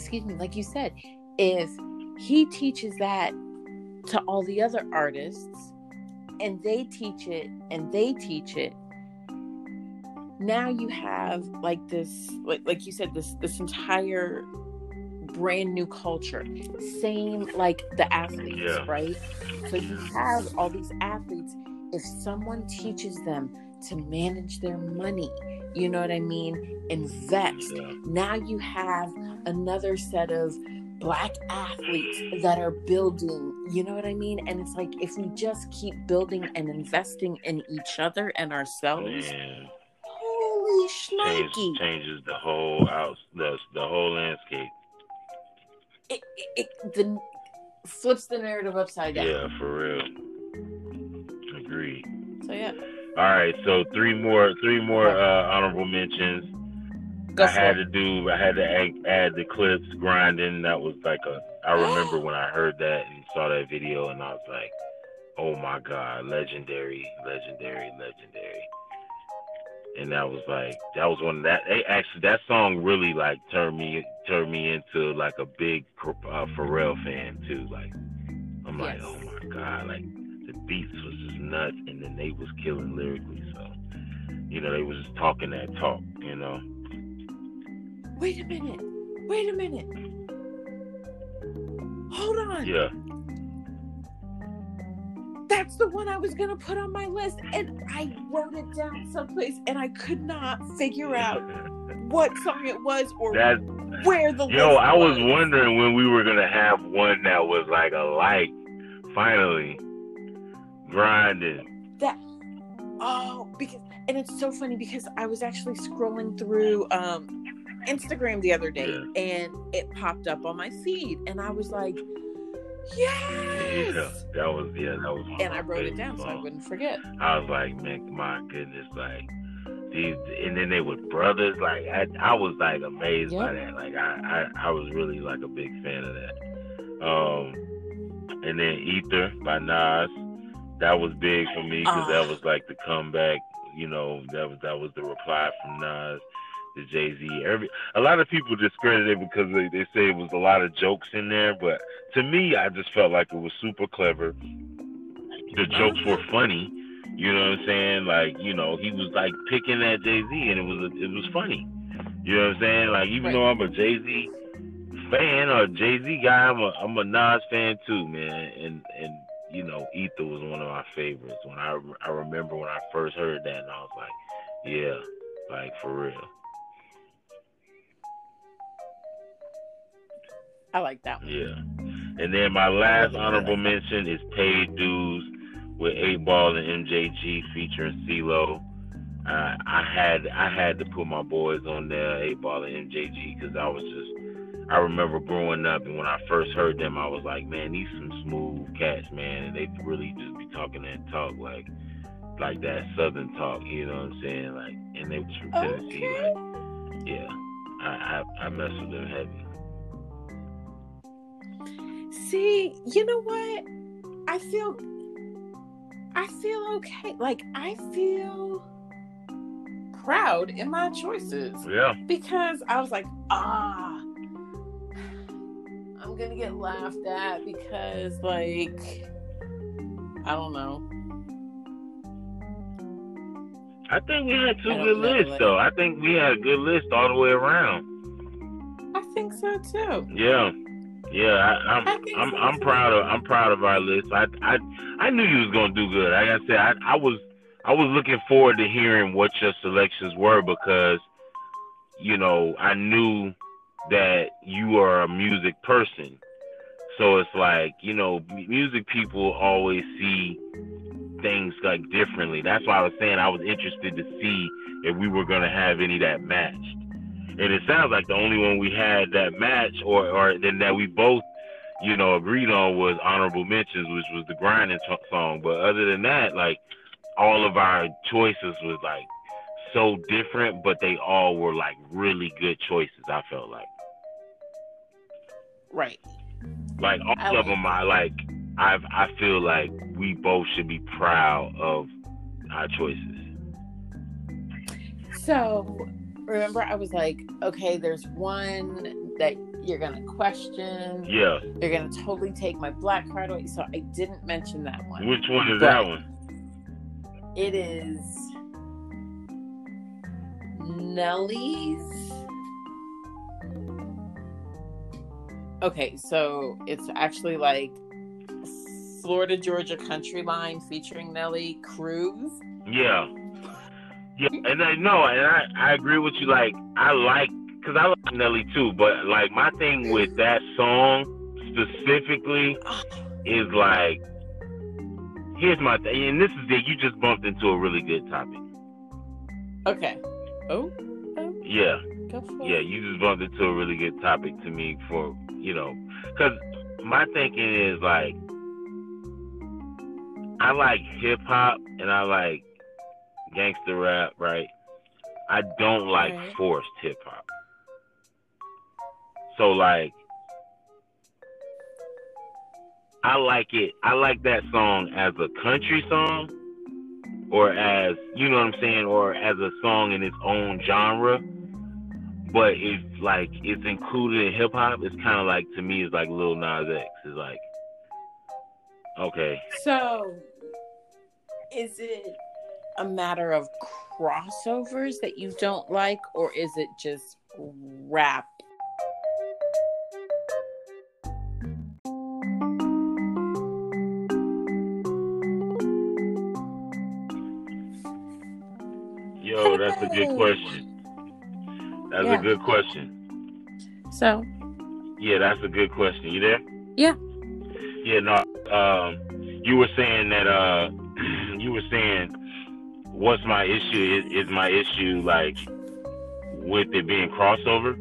excuse me, like you said, if he teaches that to all the other artists and they teach it and they teach it, now you have like this like like you said this this entire brand new culture. Same like the athletes yeah. right? So you have all these athletes. If someone teaches them to manage their money you know what I mean? Invest. Now you have another set of black athletes that are building, you know what I mean? And it's like if we just keep building and investing in each other and ourselves, Man. holy shnikey. Change, changes the whole house, the, the whole landscape. It, it, it the, flips the narrative upside down. Yeah, for real. Agree. All right, so three more, three more uh, honorable mentions. Go I had it. to do. I had to add, add the Clipse grinding. That was like a. I remember when I heard that and saw that video, and I was like, "Oh my god, legendary, legendary, legendary." And that was like that was one of that. They actually that song really like turned me turned me into like a big uh, Pharrell fan too. Like I'm like, oh my god, like the beats was just nuts, and then they was killing lyrically. So you know they was just talking that talk. You know. Wait a minute. Wait a minute. Hold on. Yeah. That's the one I was gonna put on my list, and I wrote it down someplace, and I could not figure out what song it was or That where the yo, I was wondering when we were gonna have one that was like a like Finally, grinding. That oh, because and it's so funny because I was actually scrolling through um Instagram the other day and it popped up on my feed and I was like, Yes Yeah, that was yeah, that was. And I wrote it down so I wouldn't forget. I was like, man, my goodness, like these, and then they were brothers. Like I, I was like amazed by that. Like I, I, I was really like a big fan of that. Um, and then Ether by Nas, that was big for me because that Ah. was like the comeback. You know, that was that was the reply from Nas to Jay Z. Every a lot of people discredit it because they, they say it was a lot of jokes in there, but to me, I just felt like it was super clever. The jokes were funny. You know what I'm saying? Like, you know, he was like picking at Jay Z, and it was it was funny. You know what I'm saying? Like, even Right. though I'm a Jay Z fan or Jay Z guy, I'm a I'm a Nas fan too, man. And and you know, Ether was one of my favorites. When I I remember when I first heard that, and I was like, yeah, like for real. I like that one. Yeah. And then my last honorable mention is Paid Dues with 8 Ball and MJG featuring CeeLo. Uh, I had I had to put my boys on there, 8 Ball and MJG, because I was just I remember growing up and when I first heard them, I was like, man, these some smooth cats, man, and they really just be talking that talk like like that Southern talk, you know what I'm saying? Like, and they was from Tennessee, like, yeah, I I, I mess with them heavy. See, you know what? I feel I feel okay. Like I feel proud in my choices Yeah. because I was like, ah, I'm gonna get laughed at because, like, I don't know. I think we had two good know, lists like- though. I think we had a good list all the way around. I think so too. Yeah. Yeah, I, I'm I think I'm so, I'm too. proud of I'm proud of our list. I I I knew you was gonna do good. Like I said, I, I was I was looking forward to hearing what your selections were because you know I knew that you are a music person. So it's like you know music people always see things like differently. That's why I was saying I was interested to see if we were gonna have any that matched. And it sounds like the only one we had that match or or then that we both, you know, agreed on was honorable mentions, which was the grinding t- song. But other than that, like all of our choices was like so different, but they all were like really good choices. I felt like, Right. like all I of them, I like. I I feel like we both should be proud of our choices. So remember, I was like, okay, there's one that you're gonna question. Yeah. You're gonna totally take my black card away. So I didn't mention that one. Which one is that one? It is Nelly's. Okay, so it's actually like Florida Georgia Country Line featuring Nelly Cruise. Yeah. Yeah, and I know, and I, I agree with you. Like, I like, because I like Nelly too, but like, my thing with that song specifically is like, here's my thing, and this is it, you just bumped into a really good topic. Okay. Oh, oh Yeah, go for yeah, you just bumped into a really good topic to me for, you know, because my thinking is like, I like hip hop and I like gangster rap, right? I don't like Right. forced hip hop. So like I like it. I like that song as a country song or as, you know what I'm saying, or as a song in its own genre. But if like it's included in hip hop, it's kind of like to me it's like Lil Nas X. It's like okay. So, is it a matter of crossovers that you don't like, or is it just rap? Yo, that's a good question. That's Yeah. a good question. So, Yeah, that's a good question. You there? Yeah. Yeah, no. Um, you were saying that. Uh, you were saying, what's my issue? Is, is my issue like with it being crossover?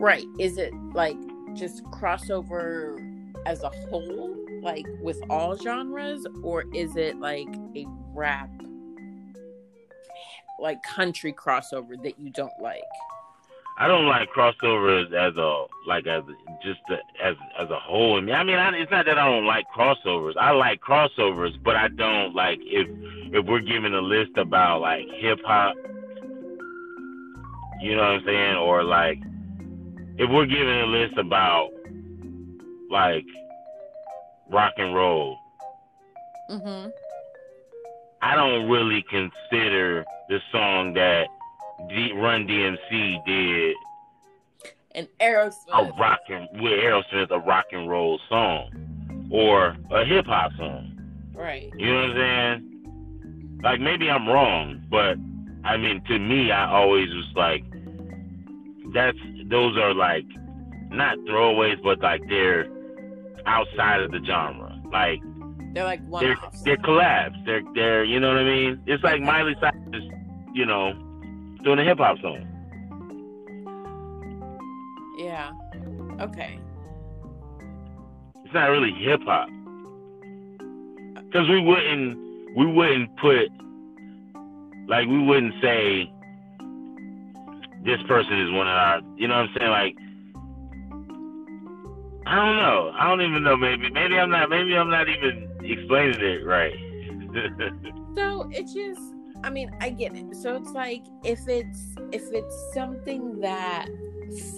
right, is it like just crossover as a whole, like with all genres, or is it like a rap, like country crossover that you don't like? I don't like crossovers as a like as just a, as as a whole. I mean, I mean, I, it's not that I don't like crossovers. I like crossovers, but I don't like if if we're giving a list about like hip hop. You know what I'm saying? Or like if we're giving a list about like rock and roll, Mm-hmm. I don't really consider the song that D- Run DMC did And a Aerosmith. rock and with Aerosmith a rock and roll song or a hip hop song. Right. You know what I'm saying? Like maybe I'm wrong, but I mean to me I always was like that's those are like not throwaways but like they're outside of the genre. Like They're like one they're they're collabs. They're they're you know what I mean? It's like Miley Cyrus, you know, doing a hip hop song. Yeah. Okay. It's not really hip hop. Cause we wouldn't we wouldn't put like we wouldn't say this person is one of our you know what I'm saying like I don't know I don't even know maybe maybe I'm not maybe I'm not even explaining it right So it just I mean, I get it. So it's like if it's if it's something that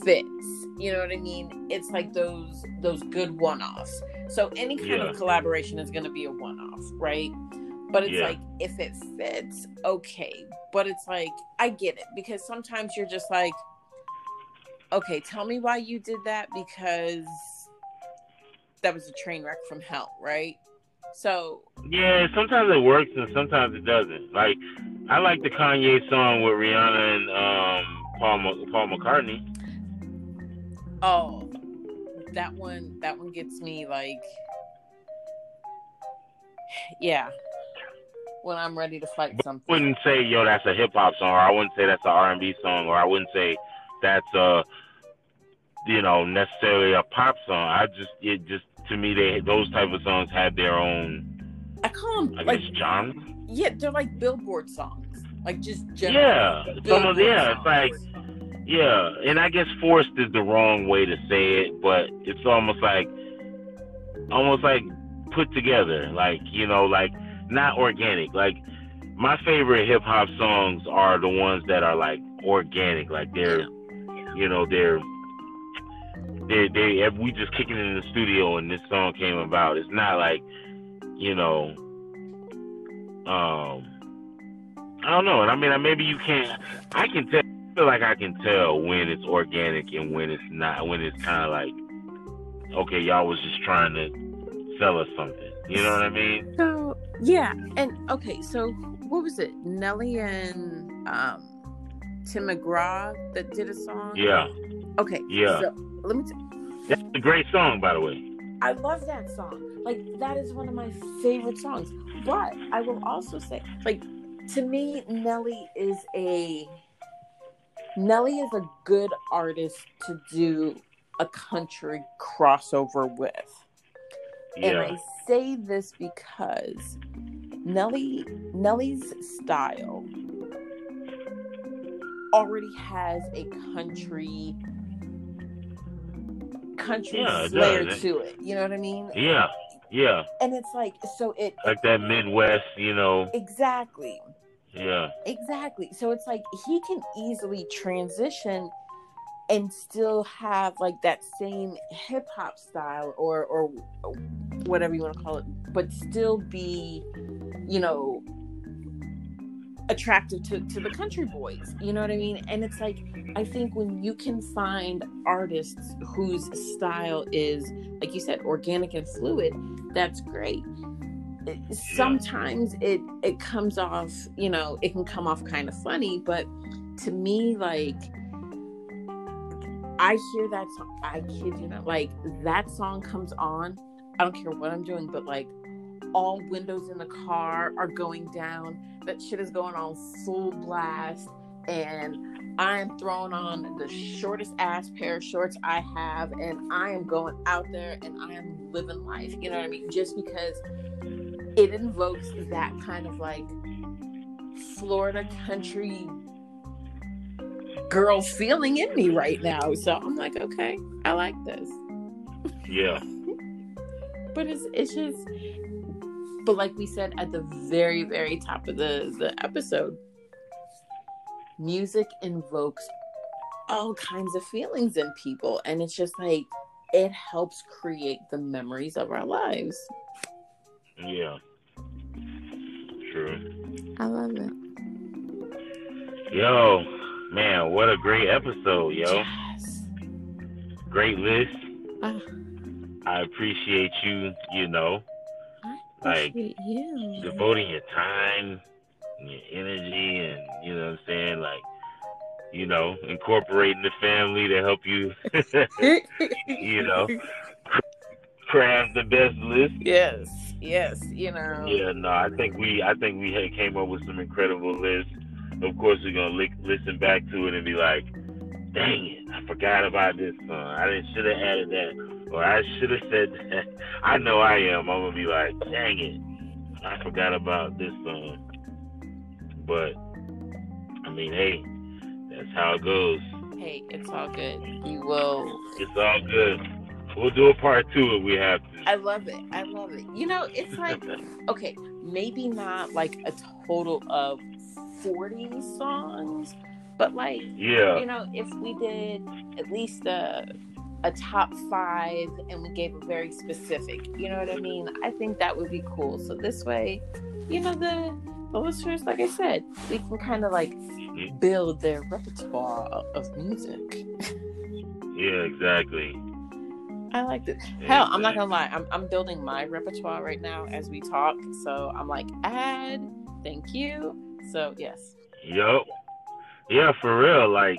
fits, you know what I mean? It's like those those good one-offs. So any kind Yeah. of collaboration is going to be a one-off, right? But it's Yeah. like if it fits, okay. But it's like I get it because sometimes you're just like okay, tell me why you did that because that was a train wreck from hell, right? So yeah sometimes it works and sometimes it doesn't like I like the Kanye song with Rihanna and um Paul Paul McCartney Oh, that one that one gets me like yeah. When I'm ready to fight but something. wouldn't say yo that's a hip hop song or I wouldn't say that's an R and B song or I wouldn't say that's a you know necessarily a pop song. I just it just to me they those type of songs have their own I call them I like genre. yeah, they're like billboard songs. Like just general Yeah, some of yeah it's like yeah, and I guess forced is the wrong way to say it, but it's almost like almost like put together, like you know, like not organic. Like my favorite hip hop songs are the ones that are like organic, like they're you know they're they they we just kicking it in the studio and this song came about. It's not like you know um I don't know, and I mean maybe you can't. I can tell. I feel like I can tell when it's organic and when it's not. When it's kind of like, okay, y'all was just trying to sell us something. You know what I mean? So yeah, and okay, so what was it? Nelly and um Tim McGraw that did a song? Yeah, Okay. Yeah. So let me tell you. that's a great song, by the way. I love that song. Like that is one of my favorite songs. But I will also say, like, to me, Nelly is a Nelly is a good artist to do a country crossover with. And I say this because Nelly Nelly's style already has a country country Yeah, flair to it. You know what I mean? Yeah, yeah, And it's like so it like that Midwest, you know. exactly. Yeah, Exactly. So it's like he can easily transition and still have like that same hip hop style or or whatever you want to call it, but still be, you know, attractive to, to the country boys. You know what I mean? And it's like I think when you can find artists whose style is, like you said, organic and fluid, that's great sometimes it it comes off you know it can come off kind of funny but to me like i hear that song i kid you not like that song comes on i don't care what i'm doing but like all windows in the car are going down that shit is going on full blast and i'm throwing on the shortest ass pair of shorts i have and i am going out there and i am living life you know what i mean just because it invokes that kind of like Florida country girl feeling in me right now. So I'm like, okay, I like this. yeah, But it's it's just but like we said at the very, very top of the, the episode, music invokes all kinds of feelings in people. And it's just like it helps create the memories of our lives. yeah. True. I love it. Yo, man, what a great episode, yo. Yes. Great list. Ah. I appreciate you, you know, I Like, you. devoting your time, and your energy, and you know what I'm saying, like, you know, incorporating the family to help you, you know, craft the best list. yes, yes, you know. Yeah, no, I think we, I think we had came up with some incredible lists. Of course, we're gonna li- listen back to it and be like, "Dang it, I forgot about this song. I didn't should have added that, or I should have said that." I know I am. I'm gonna be like, "Dang it, I forgot about this song." But I mean, hey, that's how it goes. Hey, it's all good. You will. It's all good. We'll do a part two if we have to. I love it. I love it. You know, it's like okay, maybe not like a total of forty songs, but like yeah, you know, if we did at least a a top five and we gave a very specific, you know what I mean? I think that would be cool. So this way, you know, the listeners, like I said, we can kind of like build their repertoire of music. yeah, exactly. I like this. Hell, I'm not gonna lie. I'm I'm building my repertoire right now as we talk. So I'm like, add, thank you. So yes. Yup. Yeah, for real. Like,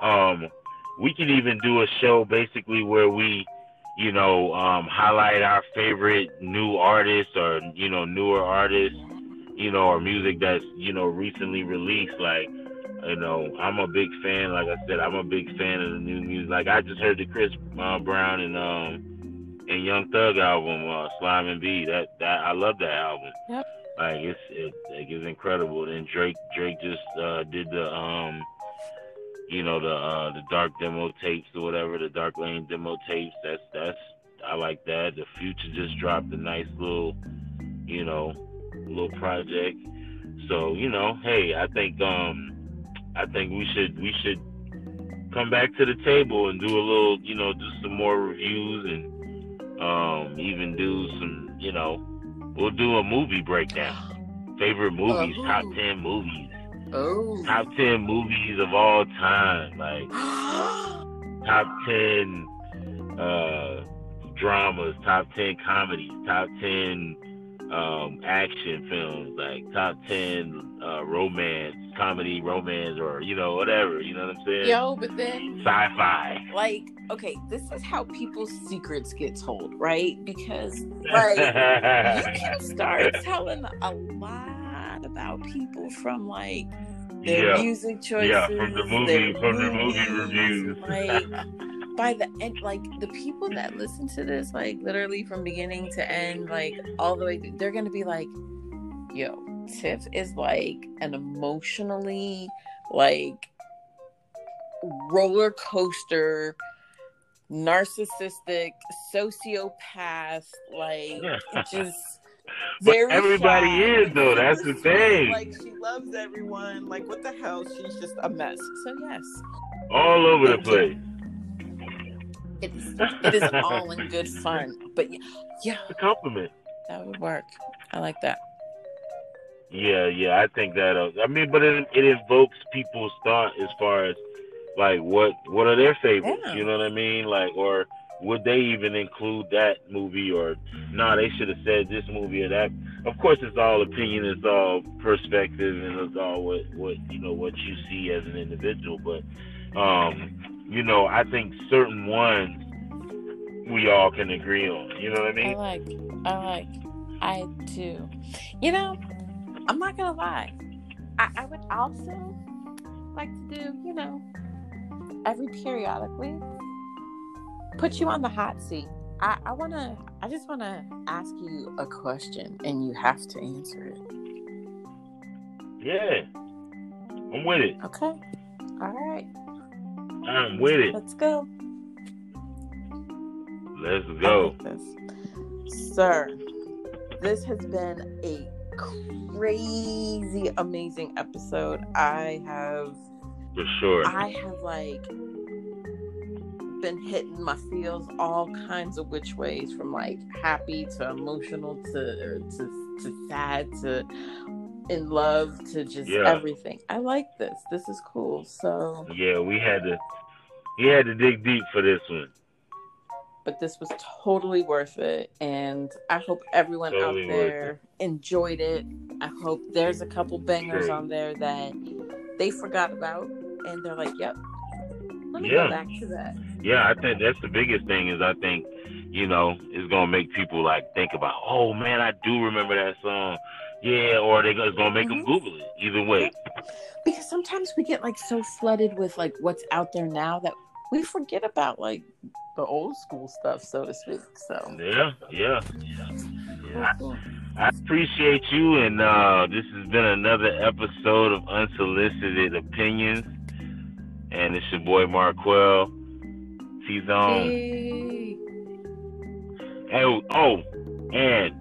um, we can even do a show basically where we, you know, um, highlight our favorite new artists or you know newer artists, you know, or music that's you know recently released. Like, you know, I'm a big fan. Like I said, I'm a big fan of the new music. Like I just heard the Chris uh, Brown and um and Young Thug album, uh, Slime and B. That that I love that album. Yep. Like it's it, like, it's incredible. Then Drake Drake just uh, did the um you know the uh the dark demo tapes or whatever the dark lane demo tapes. That's that's I like that. The Future just dropped a nice little you know little project. So you know, hey, I think um I think we should we should come back to the table and do a little you know do some more reviews and um even do some you know we'll do a movie breakdown favorite movies Uh-huh. top 10 movies Oh. top 10 movies of all time like top 10 uh dramas top 10 comedies top 10 um action films like top 10 uh romance comedy romance or you know whatever you know what i'm saying Yo, but then sci-fi like okay, this is how people's secrets get told, right? Because like you can start telling a lot about people from like their yeah. music choices, yeah from the movie their from the movie reviews. Like by the end, like the people that listen to this, like literally from beginning to end, like all the way, through, they're gonna be like, yo, Tiff is like an emotionally like roller coaster narcissistic sociopath like just But very everybody shy. is, though. That's the thing. like she loves everyone like what the hell she's just a mess so yes All over the place. it is, it is all in good fun but yeah, yeah It's a compliment. that would work i like that Yeah, yeah, I think that. Uh, I mean, but it it invokes people's thought as far as like what what are their favorites? Yeah. You know what I mean? Like, or would they even include that movie? Or no, nah, they should have said this movie or that. Of course, it's all opinion, it's all perspective, and it's all what what you know what you see as an individual. But um, you know, I think certain ones we all can agree on. You know what I mean I like, I like, I do. You know, I'm not gonna lie. I, I would also like to do, you know, every periodically put you on the hot seat. I, I wanna, I just wanna ask you a question, and you have to answer it. Yeah, I'm with it. Okay. All right. I'm with it. Let's go. Let's go. this. Sir, this has been a crazy, amazing episode. I have, For sure. I have like been hitting my feels all kinds of which ways, from like happy to emotional to er, to, to sad to in love to just Yeah. everything. I like this. This is cool. So, Yeah, we had to. He had to dig deep for this one. but this was totally worth it and i hope everyone Totally out there enjoyed it i hope there's a couple bangers Great. on there that they forgot about and they're like yep let me Yeah. go back to that Yeah, I think that's the biggest thing. Is I think, you know, it's gonna make people like think about. Oh man, I do remember that song. Yeah, or they it's gonna make them Mhm. Google it. Either way. because sometimes we get like so flooded with like what's out there now that we forget about like the old school stuff so to speak so Yeah, yeah. yeah. cool. I appreciate you, and uh, this has been another episode of Unsolicited Opinions. And it's your boy Marquell. T Zone. Hey. Oh, oh, and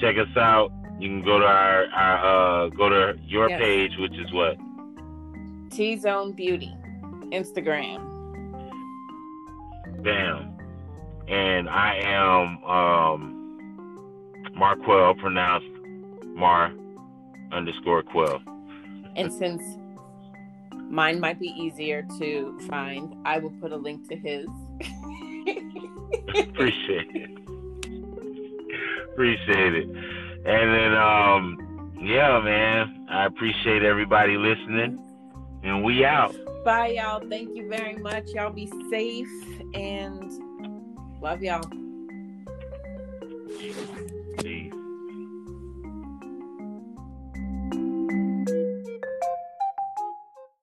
check us out. You can go to our, our uh, go to your page, which is what t-zone beauty instagram Bam. And I am um, Marquell, pronounced Mar underscore Quell. And since mine might be easier to find, I will put a link to his. Appreciate it. Appreciate it. And then, um, yeah, man, I appreciate everybody listening. And we out. Bye, y'all. Thank you very much. Y'all be safe and love y'all.